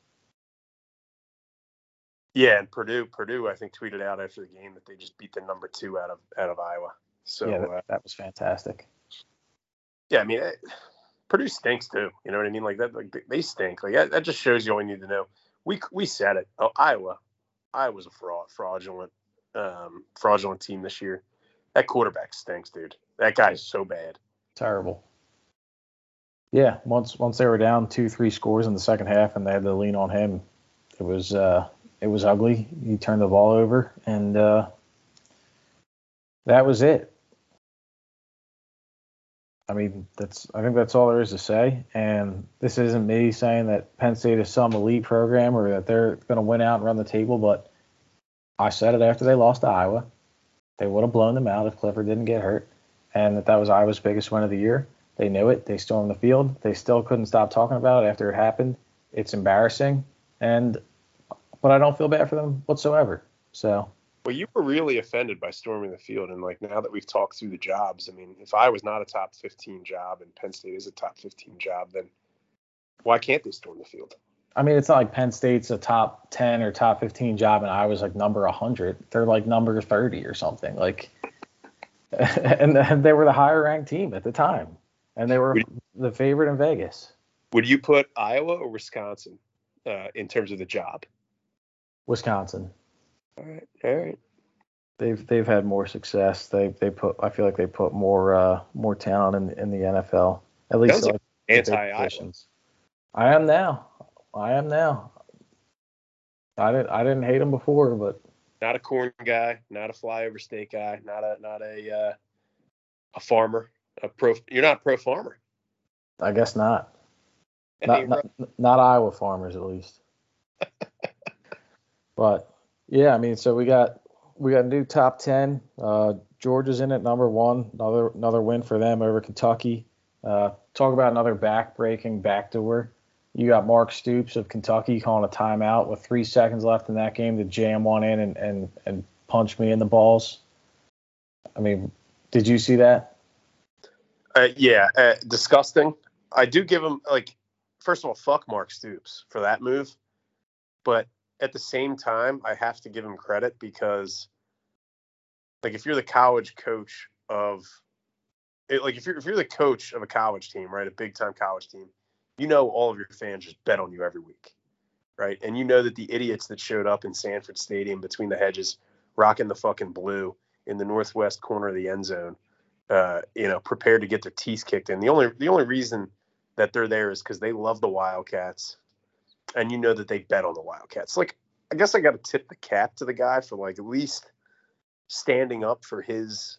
Yeah, and Purdue, Purdue, I think tweeted out after the game that they just beat the number two out of out of Iowa. So yeah, that, uh, that was fantastic. Yeah, I mean, it, Purdue stinks too. You know what I mean? Like that, like they stink. Like that, that just shows you all you need to know. We we said it. Oh, Iowa, Iowa's a fraud, fraudulent, um, fraudulent team this year. That quarterback stinks, dude. That guy's so bad. Terrible. Yeah, once once they were down two, three scores in the second half, and they had to lean on him, it was uh, it was ugly. He turned the ball over, and uh, that was it. I mean, that's I think that's all there is to say. And this isn't me saying that Penn State is some elite program or that they're going to win out and run the table, but I said it after they lost to Iowa. They would have blown them out if Clifford didn't get hurt, and that that was Iowa's biggest win of the year. They knew it. They stormed the field. They still couldn't stop talking about it after it happened. It's embarrassing, and but I don't feel bad for them whatsoever. So Well, you were really offended by storming the field, and like now that we've talked through the jobs, I mean, if I was not a top 15 job and Penn State is a top 15 job, then why can't they storm the field? I mean, it's not like Penn State's a top 10 or top 15 job and I was like number 100. They're like number 30 or something. Like, and they were the higher ranked team at the time. And they were the favorite in Vegas. Would you put Iowa or Wisconsin uh, in terms of the job? Wisconsin. All right. All right. They've they've had more success. They they put I feel like they put more uh, more talent in in the NFL. At least Sounds like like, Anti-Iowa. positions. I am now. I am now. I didn't I didn't hate them before, but Not a corn guy, not a flyover state guy, not a not a uh, a farmer, a pro. You're not a pro farmer. I guess not. Not, not, not Iowa farmers at least. but yeah, I mean, so we got we got a new top ten. Uh, Georgia's in at number one. Another another win for them over Kentucky. Uh, talk about another back-breaking backdoor. You got Mark Stoops of Kentucky calling a timeout with three seconds left in that game to jam one in and and, and punch me in the balls. I mean, did you see that? Uh, yeah, uh, disgusting. I do give him like, first of all, fuck Mark Stoops for that move, but at the same time, I have to give him credit because, like, if you're the college coach of, it, like, if you're if you're the coach of a college team, right, a big time college team, you know all of your fans just bet on you every week, right, and you know that the idiots that showed up in Sanford Stadium between the hedges, rocking the fucking blue in the northwest corner of the end zone uh, you know, prepared to get their teeth kicked in. The only the only reason that they're there is because they love the Wildcats, and you know that they bet on the Wildcats. Like, I guess I got to tip the cap to the guy for like at least standing up for his,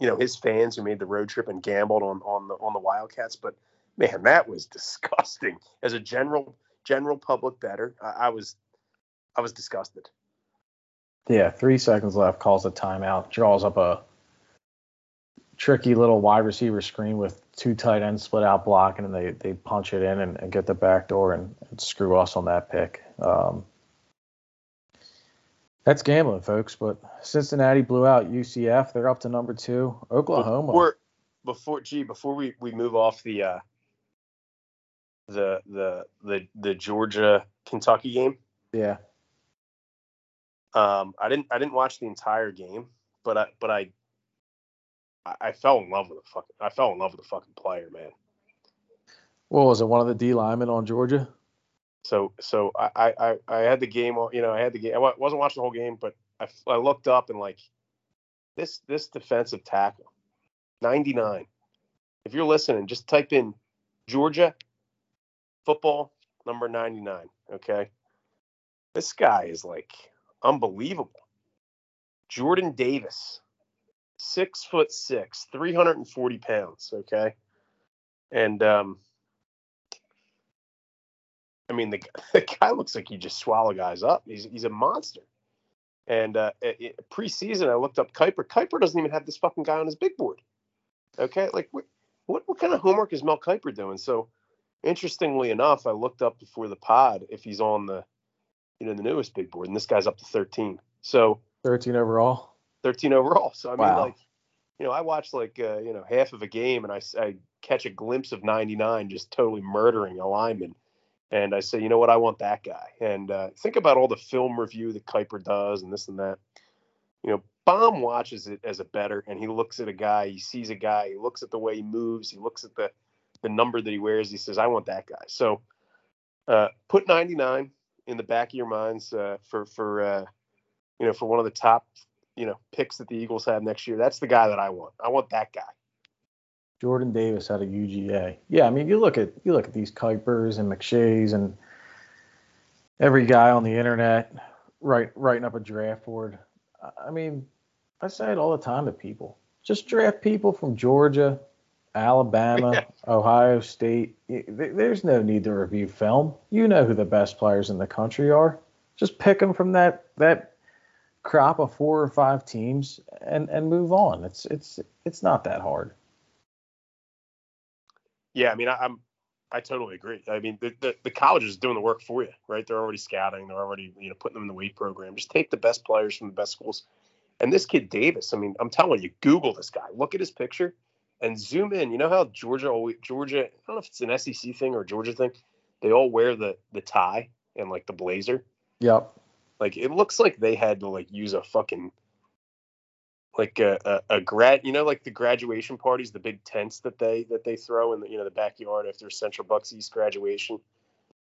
you know, his fans who made the road trip and gambled on on the on the Wildcats. But man, that was disgusting. As a general general public better, I, I was I was disgusted. Yeah, three seconds left, calls a timeout, draws up a tricky little wide receiver screen with two tight ends split out blocking, and they, they punch it in and, and get the back door and, and screw us on that pick. Um, that's gambling, folks. But Cincinnati blew out UCF. They're up to number two. Oklahoma. Before, before, gee, before we, we move off the uh, the the the the Georgia Kentucky game, yeah. um, I didn't I didn't watch the entire game, but I but I I, fell in love with the fucking I fell in love with the fucking player, man. What was it? One of the D linemen on Georgia? So so I I I- I had the game you know I had the game I wasn't watching the whole game, but I I looked up and like this this defensive tackle, 99. If you're listening, just type in Georgia football number 99. Okay, this guy is like unbelievable. Jordan Davis, six foot six, 340 pounds. Okay, and um, I mean, the, the guy looks like he just swallow guys up. He's he's a monster. And uh, it, preseason, I looked up Kiper. Kiper doesn't even have this fucking guy on his big board. Okay, like what what, what kind of homework is Mel Kiper doing? So, interestingly enough, I looked up before the pod if he's on the you know the newest big board, and this guy's up to 13. So 13 overall. 13 overall. So I mean, Wow. like, you know, I watched like uh, you know half of a game, and I, I catch a glimpse of 99 just totally murdering a lineman, and I say, you know what, I want that guy. And uh, think about all the film review that Kiper does, and this and that. You know, Baum watches it as a better, and he looks at a guy, he sees a guy, he looks at the way he moves, he looks at the the number that he wears, he says, I want that guy. So uh, put 99 in the back of your minds uh, for for uh, you know for one of the top you know picks that the Eagles have next year. That's the guy that I want. I want that guy. Jordan Davis out of UGA. Yeah, I mean, you look at you look at these Kipers and McShays and every guy on the internet write, writing up a draft board. I- mean, I say it all the time to people. Just draft people from Georgia, Alabama, Yeah. Ohio State. There's no need to review film. You know who the best players in the country are. Just pick them from that that crop of four or five teams and and move on. It's it's it's not that hard. Yeah, I mean, I, I'm I totally agree. I mean, the, the the college is doing the work for you, right? They're already scouting. They're already you know putting them in the weight program. Just take the best players from the best schools. And this kid Davis, I mean, I'm telling you, Google this guy. Look at his picture and zoom in. You know how Georgia always Georgia. I don't know if it's an SEC thing or a Georgia thing. They all wear the the tie and like the blazer. Yep. Like it looks like they had to like use a fucking like a, a, a grad you know like the graduation parties the big tents that they that they throw in the you know the backyard after Central Bucks East graduation?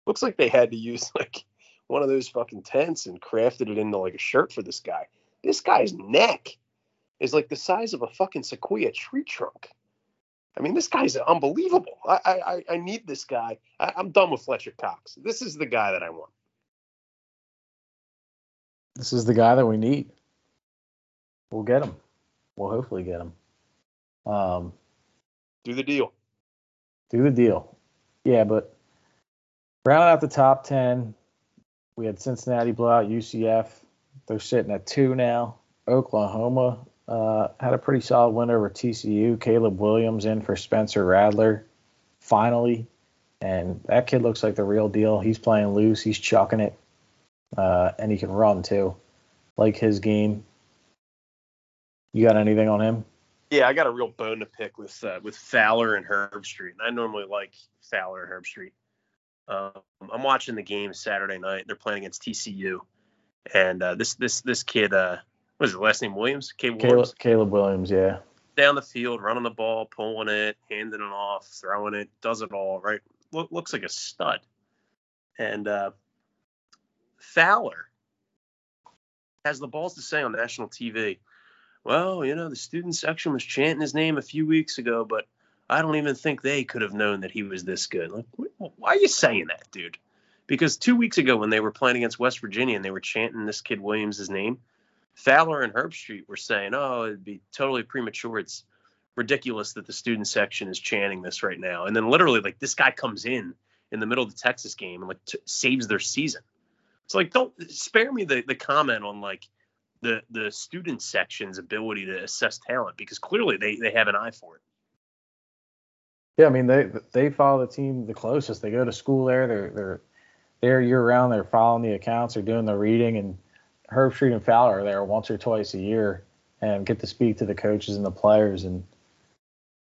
Looks like they had to use like one of those fucking tents and crafted it into like a shirt for this guy. This guy's neck is like the size of a fucking sequoia tree trunk. I mean this guy's unbelievable. I I I- need this guy. I, I'm done with Fletcher Cox. This is the guy that I want This is the guy that we need. We'll get him. We'll hopefully get him. Um, do the deal do the deal. Yeah, but rounding out the top 10, we had Cincinnati blow out UCF. They're sitting at two now. Oklahoma uh, had a pretty solid win over TCU. Caleb Williams in for Spencer Rattler, finally. And that kid looks like the real deal. He's playing loose. He's chucking it. Uh, and he can run too. Like his game. You got anything on him? Yeah, I got a real bone to pick with uh, with Fowler and Herbstreit. And I normally like Fowler and Herbstreit. Um, I'm watching the game Saturday night. They're playing against TCU, and uh, this this this kid, uh, what is his last name? Williams. Caleb Caleb, Williams. Caleb Williams, yeah. Down the field, running the ball, pulling it, handing it off, throwing it, does it all right. Look, looks like a stud. And uh, Fowler has the balls to say on national TV, well, you know, the student section was chanting his name a few weeks ago, but I don't even think they could have known that he was this good. Like, why are you saying that, dude? Because two weeks ago, when they were playing against West Virginia and they were chanting this kid Williams' name, Fowler and Herbstreit were saying, "Oh, it'd be totally premature. It's ridiculous that the student section is chanting this right now." And then literally, like this guy comes in in the middle of the Texas game and like t- saves their season. So like, don't spare me the the comment on like the the student section's ability to assess talent because clearly they they have an eye for it. Yeah, I mean they they follow the team the closest. They go to school there. They're they're there year round. They're following the accounts. They're doing the reading. And Herbstreit and Fowler are there once or twice a year and get to speak to the coaches and the players. And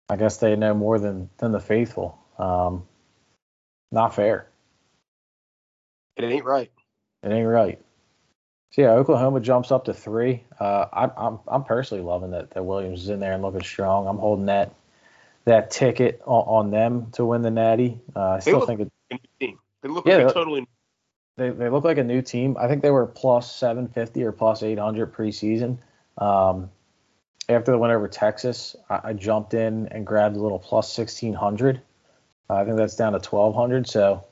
I guess they know more than than the faithful. Um, not fair. It ain't right. It ain't right. So yeah, Oklahoma jumps up to three. Uh, I'm I'm I'm personally loving that that Williams is in there and looking strong. I'm holding that that ticket on, on them to win the Natty. Uh, I still think it, A new team. They look Yeah, like a totally. they they look like a new team. I think they were plus 750 or plus 800 preseason. Um, after the win over Texas, I, I jumped in and grabbed a little plus 1600. I think that's down to 1200. So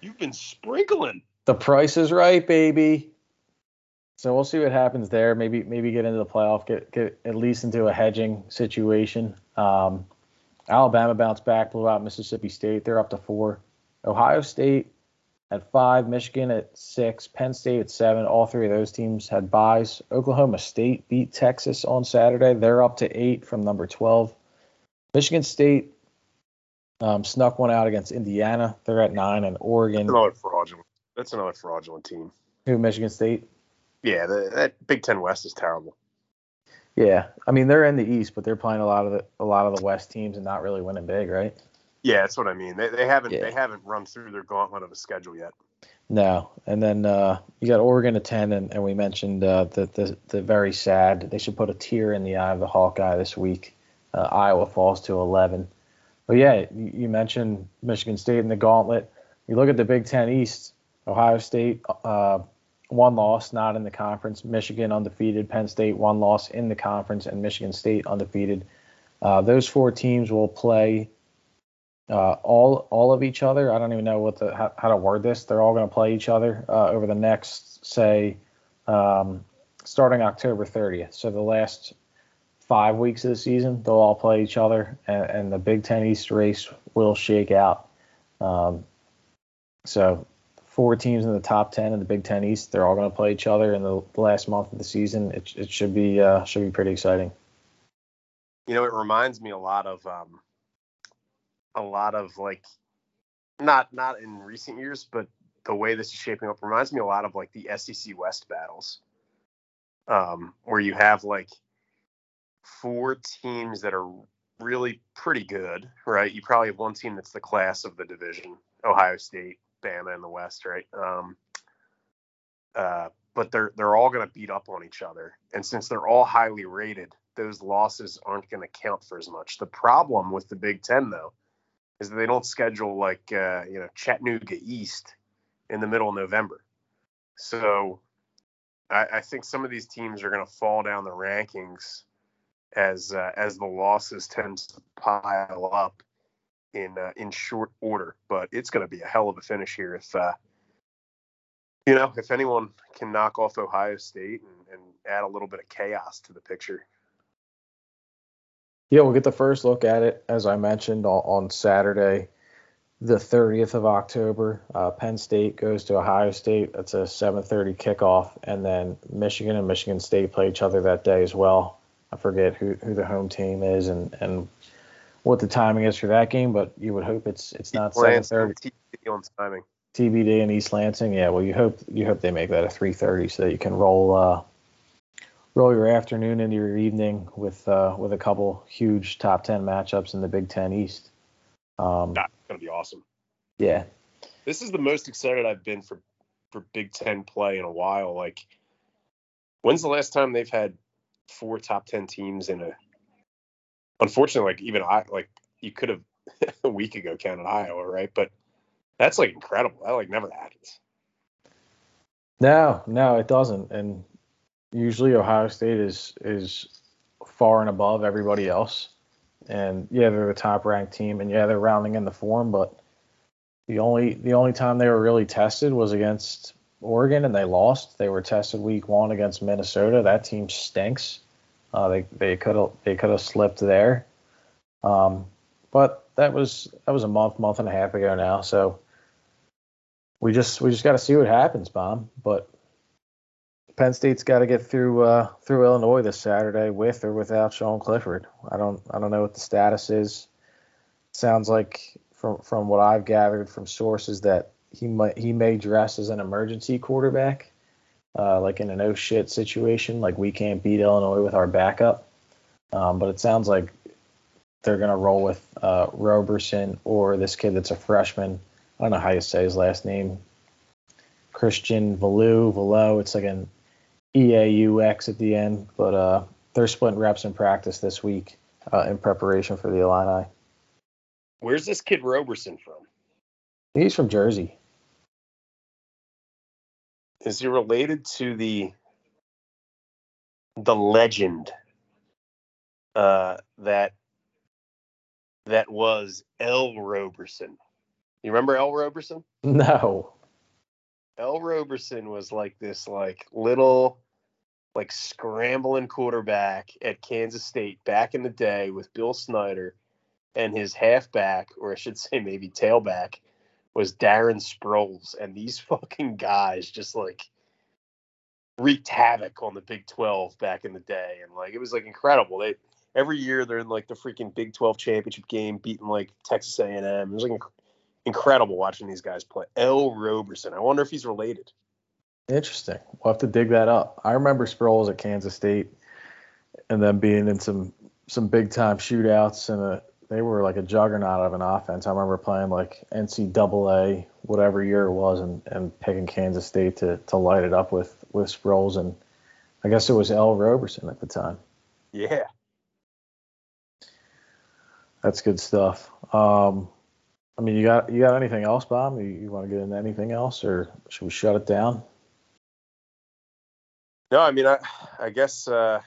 You've been sprinkling. The price is right, baby. So we'll see what happens there. Maybe maybe get into the playoff, get get at least into a hedging situation. Um, Alabama bounced back, blew out Mississippi State. They're up to four. Ohio State at five, Michigan at six, Penn State at seven. All three of those teams had byes. Oklahoma State beat Texas on Saturday. They're up to eight from number 12. Michigan State um, snuck one out against Indiana. They're at nine, and Oregon. Another fraudulent. That's another fraudulent team. Who Michigan State? Yeah, the, that Big Ten West is terrible. Yeah, I mean they're in the East, but they're playing a lot of the a lot of the West teams and not really winning big, right? Yeah, that's what I mean. They, they haven't Yeah. they haven't run through their gauntlet of a schedule yet. No, and then uh, you got Oregon at ten, and, and we mentioned uh, the, the the very sad. They should put a tear in the eye of the Hawkeye this week. Uh, Iowa falls to eleven. But yeah, you, you mentioned Michigan State in the gauntlet. You look at the Big Ten East. Ohio State, uh, one loss, not in the conference. Michigan undefeated. Penn State one loss in the conference, and Michigan State undefeated. Uh, those four teams will play uh, all all of each other. I don't even know what the how, how to word this. They're all going to play each other uh, over the next, say, um, starting October 30th. So the last five weeks of the season, they'll all play each other, and, and the Big Ten East race will shake out. Um, so four teams in the top ten in the Big Ten East, they're all going to play each other in the last month of the season. It, it should be uh, should be pretty exciting. You know, it reminds me a lot of um, a lot of like not not in recent years, but the way this is shaping up reminds me a lot of like the SEC West battles, um, where you have like four teams that are really pretty good, right? You probably have one team that's the class of the division, Ohio State, Bama in the West, right? Um, uh, but they're they're all going to beat up on each other, and since they're all highly rated, those losses aren't going to count for as much. The problem with the Big Ten, though, is that they don't schedule like uh, you know Chattanooga East in the middle of November, so I, I think some of these teams are going to fall down the rankings as uh, as the losses tend to pile up in uh, in short order. But it's going to be a hell of a finish here if uh, you know if anyone can knock off Ohio State and, and add a little bit of chaos to the picture. Yeah, we'll get the first look at it as I mentioned on, Saturday, the 30th of October. Uh, Penn State goes to Ohio State. That's a 7:30 kickoff, and then Michigan and Michigan State play each other that day as well. I forget who, who the home team is and, and what the timing is for that game, but you would hope it's it's not seven thirty. TBD on timing. TBD in East Lansing. Yeah, well, you hope you hope they make that a three thirty so that you can roll uh, roll your afternoon into your evening with uh, with a couple huge top ten matchups in the Big Ten East. Um, That's gonna be awesome. yeah, This is the most excited I've been for for Big Ten play in a while. Like, when's the last time they've had four top ten teams in a? Unfortunately, like even I like you could have a week ago counted Iowa, right? But that's like incredible. That like never happens. no, no, it doesn't. And usually Ohio State is is far and above everybody else. And yeah, they're the top ranked team, and yeah, they're rounding in the form, but the only the only time they were really tested was against Oregon, and they lost. They were tested week one against Minnesota. That team stinks. Uh, they they could have they could have slipped there, um, but that was that was a month month and a half ago now. So we just we just got to see what happens, Bob. But Penn State's got to get through uh, through Illinois this Saturday with or without Sean Clifford. I don't I don't know what the status is. Sounds like from from what I've gathered from sources that he might he may dress as an emergency quarterback, uh, like in an oh shit situation, like we can't beat Illinois with our backup. Um, but it sounds like they're gonna roll with uh, Roberson or this kid that's a freshman. I don't know how you say his last name. Christian Valou, Valo. It's like an E A U X at the end, but uh, they're splitting reps in practice this week uh, in preparation for the Illini. Where's this kid Roberson from? He's from Jersey. Is he related to the the legend uh, that that was Ell Roberson? You remember Ell Roberson? No. Ell Roberson was like this like little like scrambling quarterback at Kansas State back in the day with Bill Snyder and his halfback, or I should say maybe tailback, was Darren Sproles. And these fucking guys just like wreaked havoc on the Big 12 back in the day. And like it was like incredible. They every year they're in like the freaking Big 12 championship game, beating like Texas A&M. It was like inc- incredible watching these guys play. Ell Roberson. I wonder if he's related. Interesting. We'll have to dig that up. I remember Sproles at Kansas State and then being in some some big time shootouts and a, they were like a juggernaut of an offense. I remember playing like NCAA whatever year it was and, and picking Kansas State to, to light it up with with Sproles and I guess it was Ell Roberson at the time. Yeah. That's good stuff. Um, I mean, you got you got anything else, Bob? You, you want to get into anything else, or should we shut it down? No, I mean, I, I guess, uh,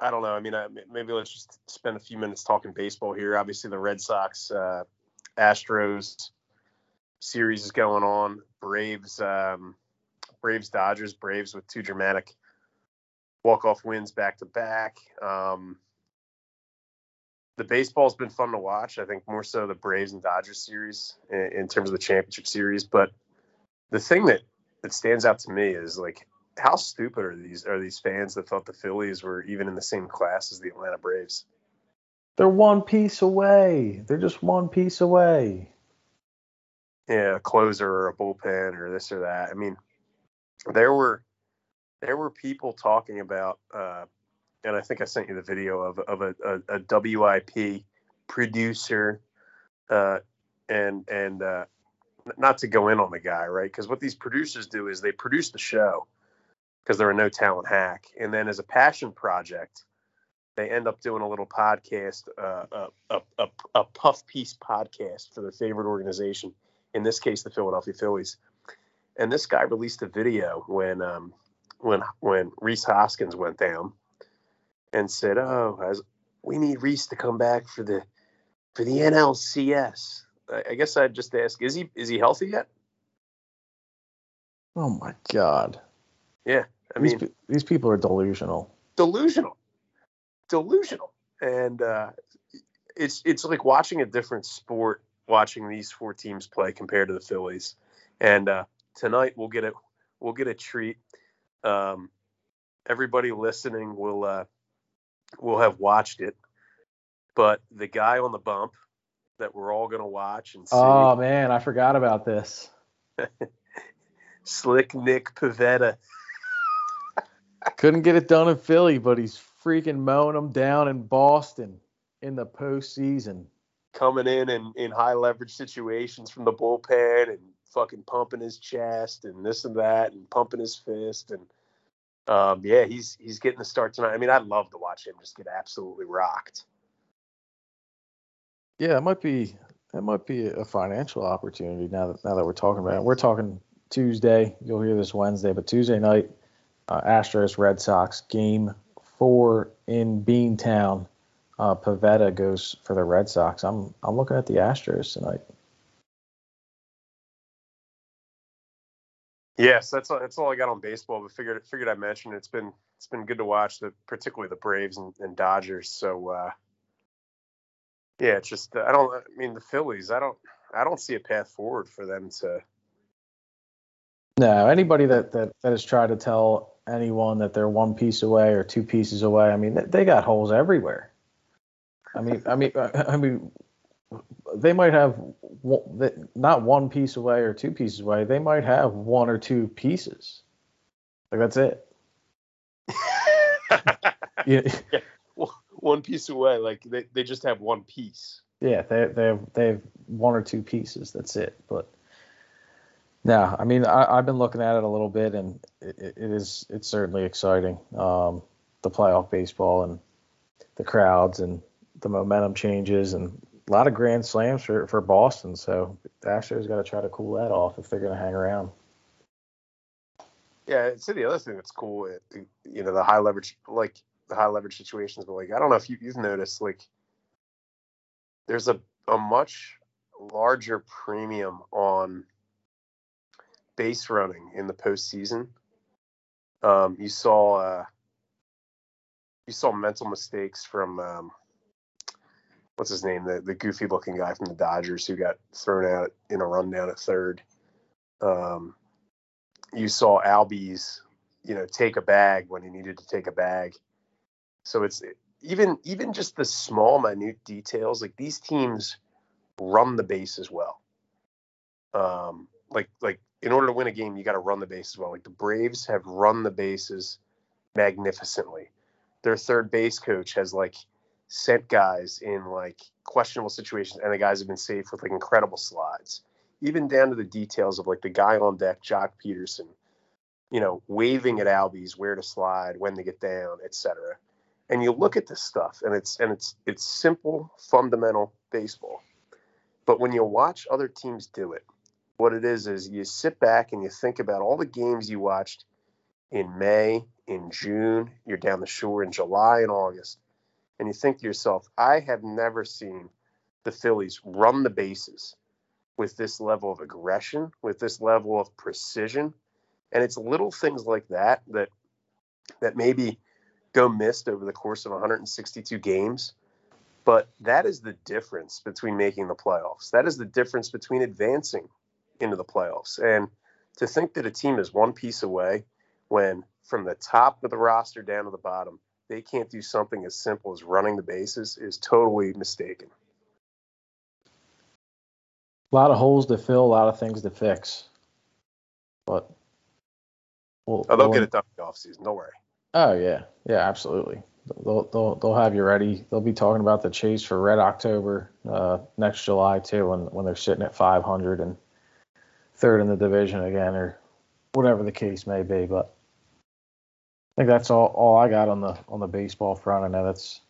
I don't know. I mean, I, maybe let's just spend a few minutes talking baseball here. Obviously, the Red Sox, uh, Astros series is going on. Braves, um, Braves, Dodgers, Braves with two dramatic walk off wins back to back. Um, the baseball's been fun to watch. I think more so the Braves and Dodgers series in, in terms of the championship series. But the thing that that stands out to me is like how stupid are these are these fans that thought the Phillies were even in the same class as the Atlanta Braves? They're one piece away. They're just one piece away. Yeah, a closer or a bullpen or this or that. I mean, there were there were people talking about, uh, and I think I sent you the video of of a, a, a WIP producer, uh, and and uh, not to go in on the guy, right? Because what these producers do is they produce the show because they're a no talent hack, and then as a passion project, they end up doing a little podcast, uh, a, a, a, a puff piece podcast for their favorite organization. In this case, the Philadelphia Phillies. And this guy released a video when um, when when Rhys Hoskins went down and said, "Oh, as we need Rhys to come back for the for the NLCS." I guess I'd just ask: Is he is he healthy yet? Oh my god! Yeah, I these, mean, these people are delusional. Delusional, delusional, and uh, it's it's like watching a different sport, watching these four teams play compared to the Phillies. And uh, tonight we'll get a we'll get a treat. Um, everybody listening will uh, will have watched it, but the guy on the bump that we're all going to watch and see. Oh man, I forgot about this. Slick Nick Pivetta. Couldn't get it done in Philly, but he's freaking mowing them down in Boston in the postseason. Coming in and in high leverage situations from the bullpen and fucking pumping his chest and this and that and pumping his fist and um, yeah, he's he's getting the start tonight. I mean, I'd love to watch him just get absolutely rocked. Yeah, it might be that might be a financial opportunity now that now that we're talking about it. We're talking Tuesday. You'll hear this Wednesday, but Tuesday night, uh, Astros Red Sox game four in Beantown. Uh, Pivetta goes for the Red Sox. I'm I'm looking at the Astros tonight. Yes, that's all, that's all I got on baseball. But figured figured I mentioned it's been it's been good to watch the particularly the Braves and, and Dodgers. So uh, yeah, it's just I don't I mean the Phillies. I don't I don't see a path forward for them to. No, anybody that that that has tried to tell anyone that they're one piece away or two pieces away, I mean they, got holes everywhere. I mean, I mean, uh, I mean, they might have not one piece away or two pieces away. They might have one or two pieces. Like that's it. yeah. yeah. one piece away. Like they, they just have one piece. Yeah, they they have they have one or two pieces. That's it. But yeah, I mean, I, have been looking at it a little bit, and it, it is it's certainly exciting. Um, the playoff baseball and the crowds and the momentum changes and a lot of grand slams for, for Boston. So the Astros got to try to cool that off if they're going to hang around. Yeah, it's the other thing that's cool. You know, the high leverage, like the high leverage situations, but like I don't know if you, you've noticed, like there's a a much larger premium on base running in the postseason. Um, you saw uh, you saw mental mistakes from um, what's his name, the the goofy looking guy from the Dodgers who got thrown out in a rundown at third. Um, you saw Albies, you know, take a bag when he needed to take a bag. So it's even even just the small minute details. Like these teams run the base as well. Um, like like in order to win a game, you got to run the base as well. Like the Braves have run the bases magnificently. Their third base coach has like sent guys in like questionable situations, and the guys have been safe with like incredible slides, even down to the details of like the guy on deck, Joc Pederson, you know, waving at Albies where to slide, when to get down, etc. And you look at this stuff, and it's and it's it's simple, fundamental baseball. But when you watch other teams do it, what it is is you sit back and you think about all the games you watched in May, in June, you're down the shore in July and August and you think to yourself, I have never seen the Phillies run the bases with this level of aggression, with this level of precision. And it's little things like that that that maybe go missed over the course of 162 games. But that is the difference between making the playoffs. That is the difference between advancing into the playoffs. And to think that a team is one piece away when from the top of the roster down to the bottom, they can't do something as simple as running the bases is totally mistaken. A lot of holes to fill, a lot of things to fix. But we'll, oh, they'll we'll, get it done in the offseason. Don't worry. Oh yeah, yeah, absolutely. They'll, they'll they'll have you ready. They'll be talking about the chase for Red October uh, next July too, when when they're sitting at 500 and third in the division again, or whatever the case may be. But I think that's all all I got on the on the baseball front. I know that's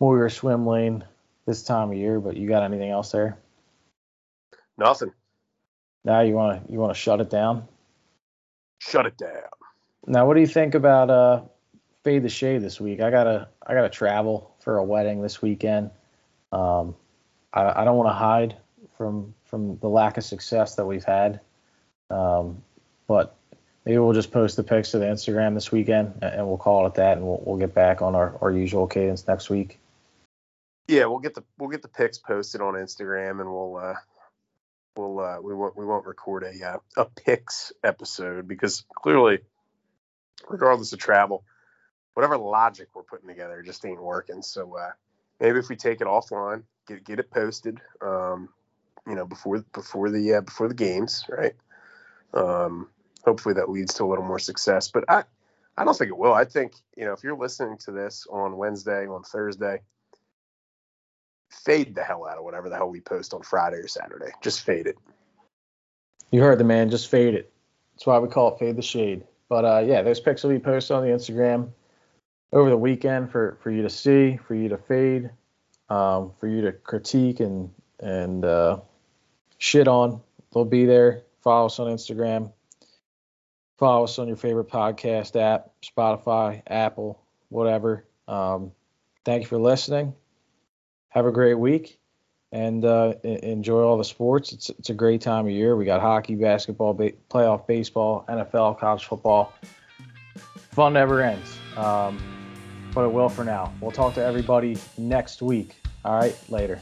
more your swim lane this time of year, but you got anything else there? Nothing. Now you want to you want to shut it down? Shut it down. Now, what do you think about uh, fade the shade this week? I gotta I gotta travel for a wedding this weekend. Um, I, I don't want to hide from from the lack of success that we've had, um, but maybe we'll just post the picks to the Instagram this weekend and we'll call it that, and we'll, we'll get back on our, our usual cadence next week. Yeah, we'll get the we'll get the picks posted on Instagram, and we'll uh, we'll uh, we won't we won't record a uh, a picks episode because clearly, regardless of travel, whatever logic we're putting together just ain't working. So uh, maybe if we take it offline, get get it posted, um, you know, before before the uh, before the games, right? Um, hopefully that leads to a little more success. But I I don't think it will. I think you know if you're listening to this on Wednesday, on Thursday fade the hell out of whatever the hell we post on Friday or Saturday. Just fade it. You heard the man. Just fade it. That's why we call it fade the shade. But uh, yeah, those picks will be posted on the Instagram over the weekend for for you to see, for you to fade, um, for you to critique and and uh, shit on. They'll be there. Follow us on Instagram. Follow us on your favorite podcast app, Spotify, Apple, whatever. Um, thank you for listening have a great week and uh, enjoy all the sports. It's, it's a great time of year. We got hockey, basketball, ba- playoff baseball, NFL, college football. Fun never ends. Um, but it will for now. We'll talk to everybody next week. All right, later.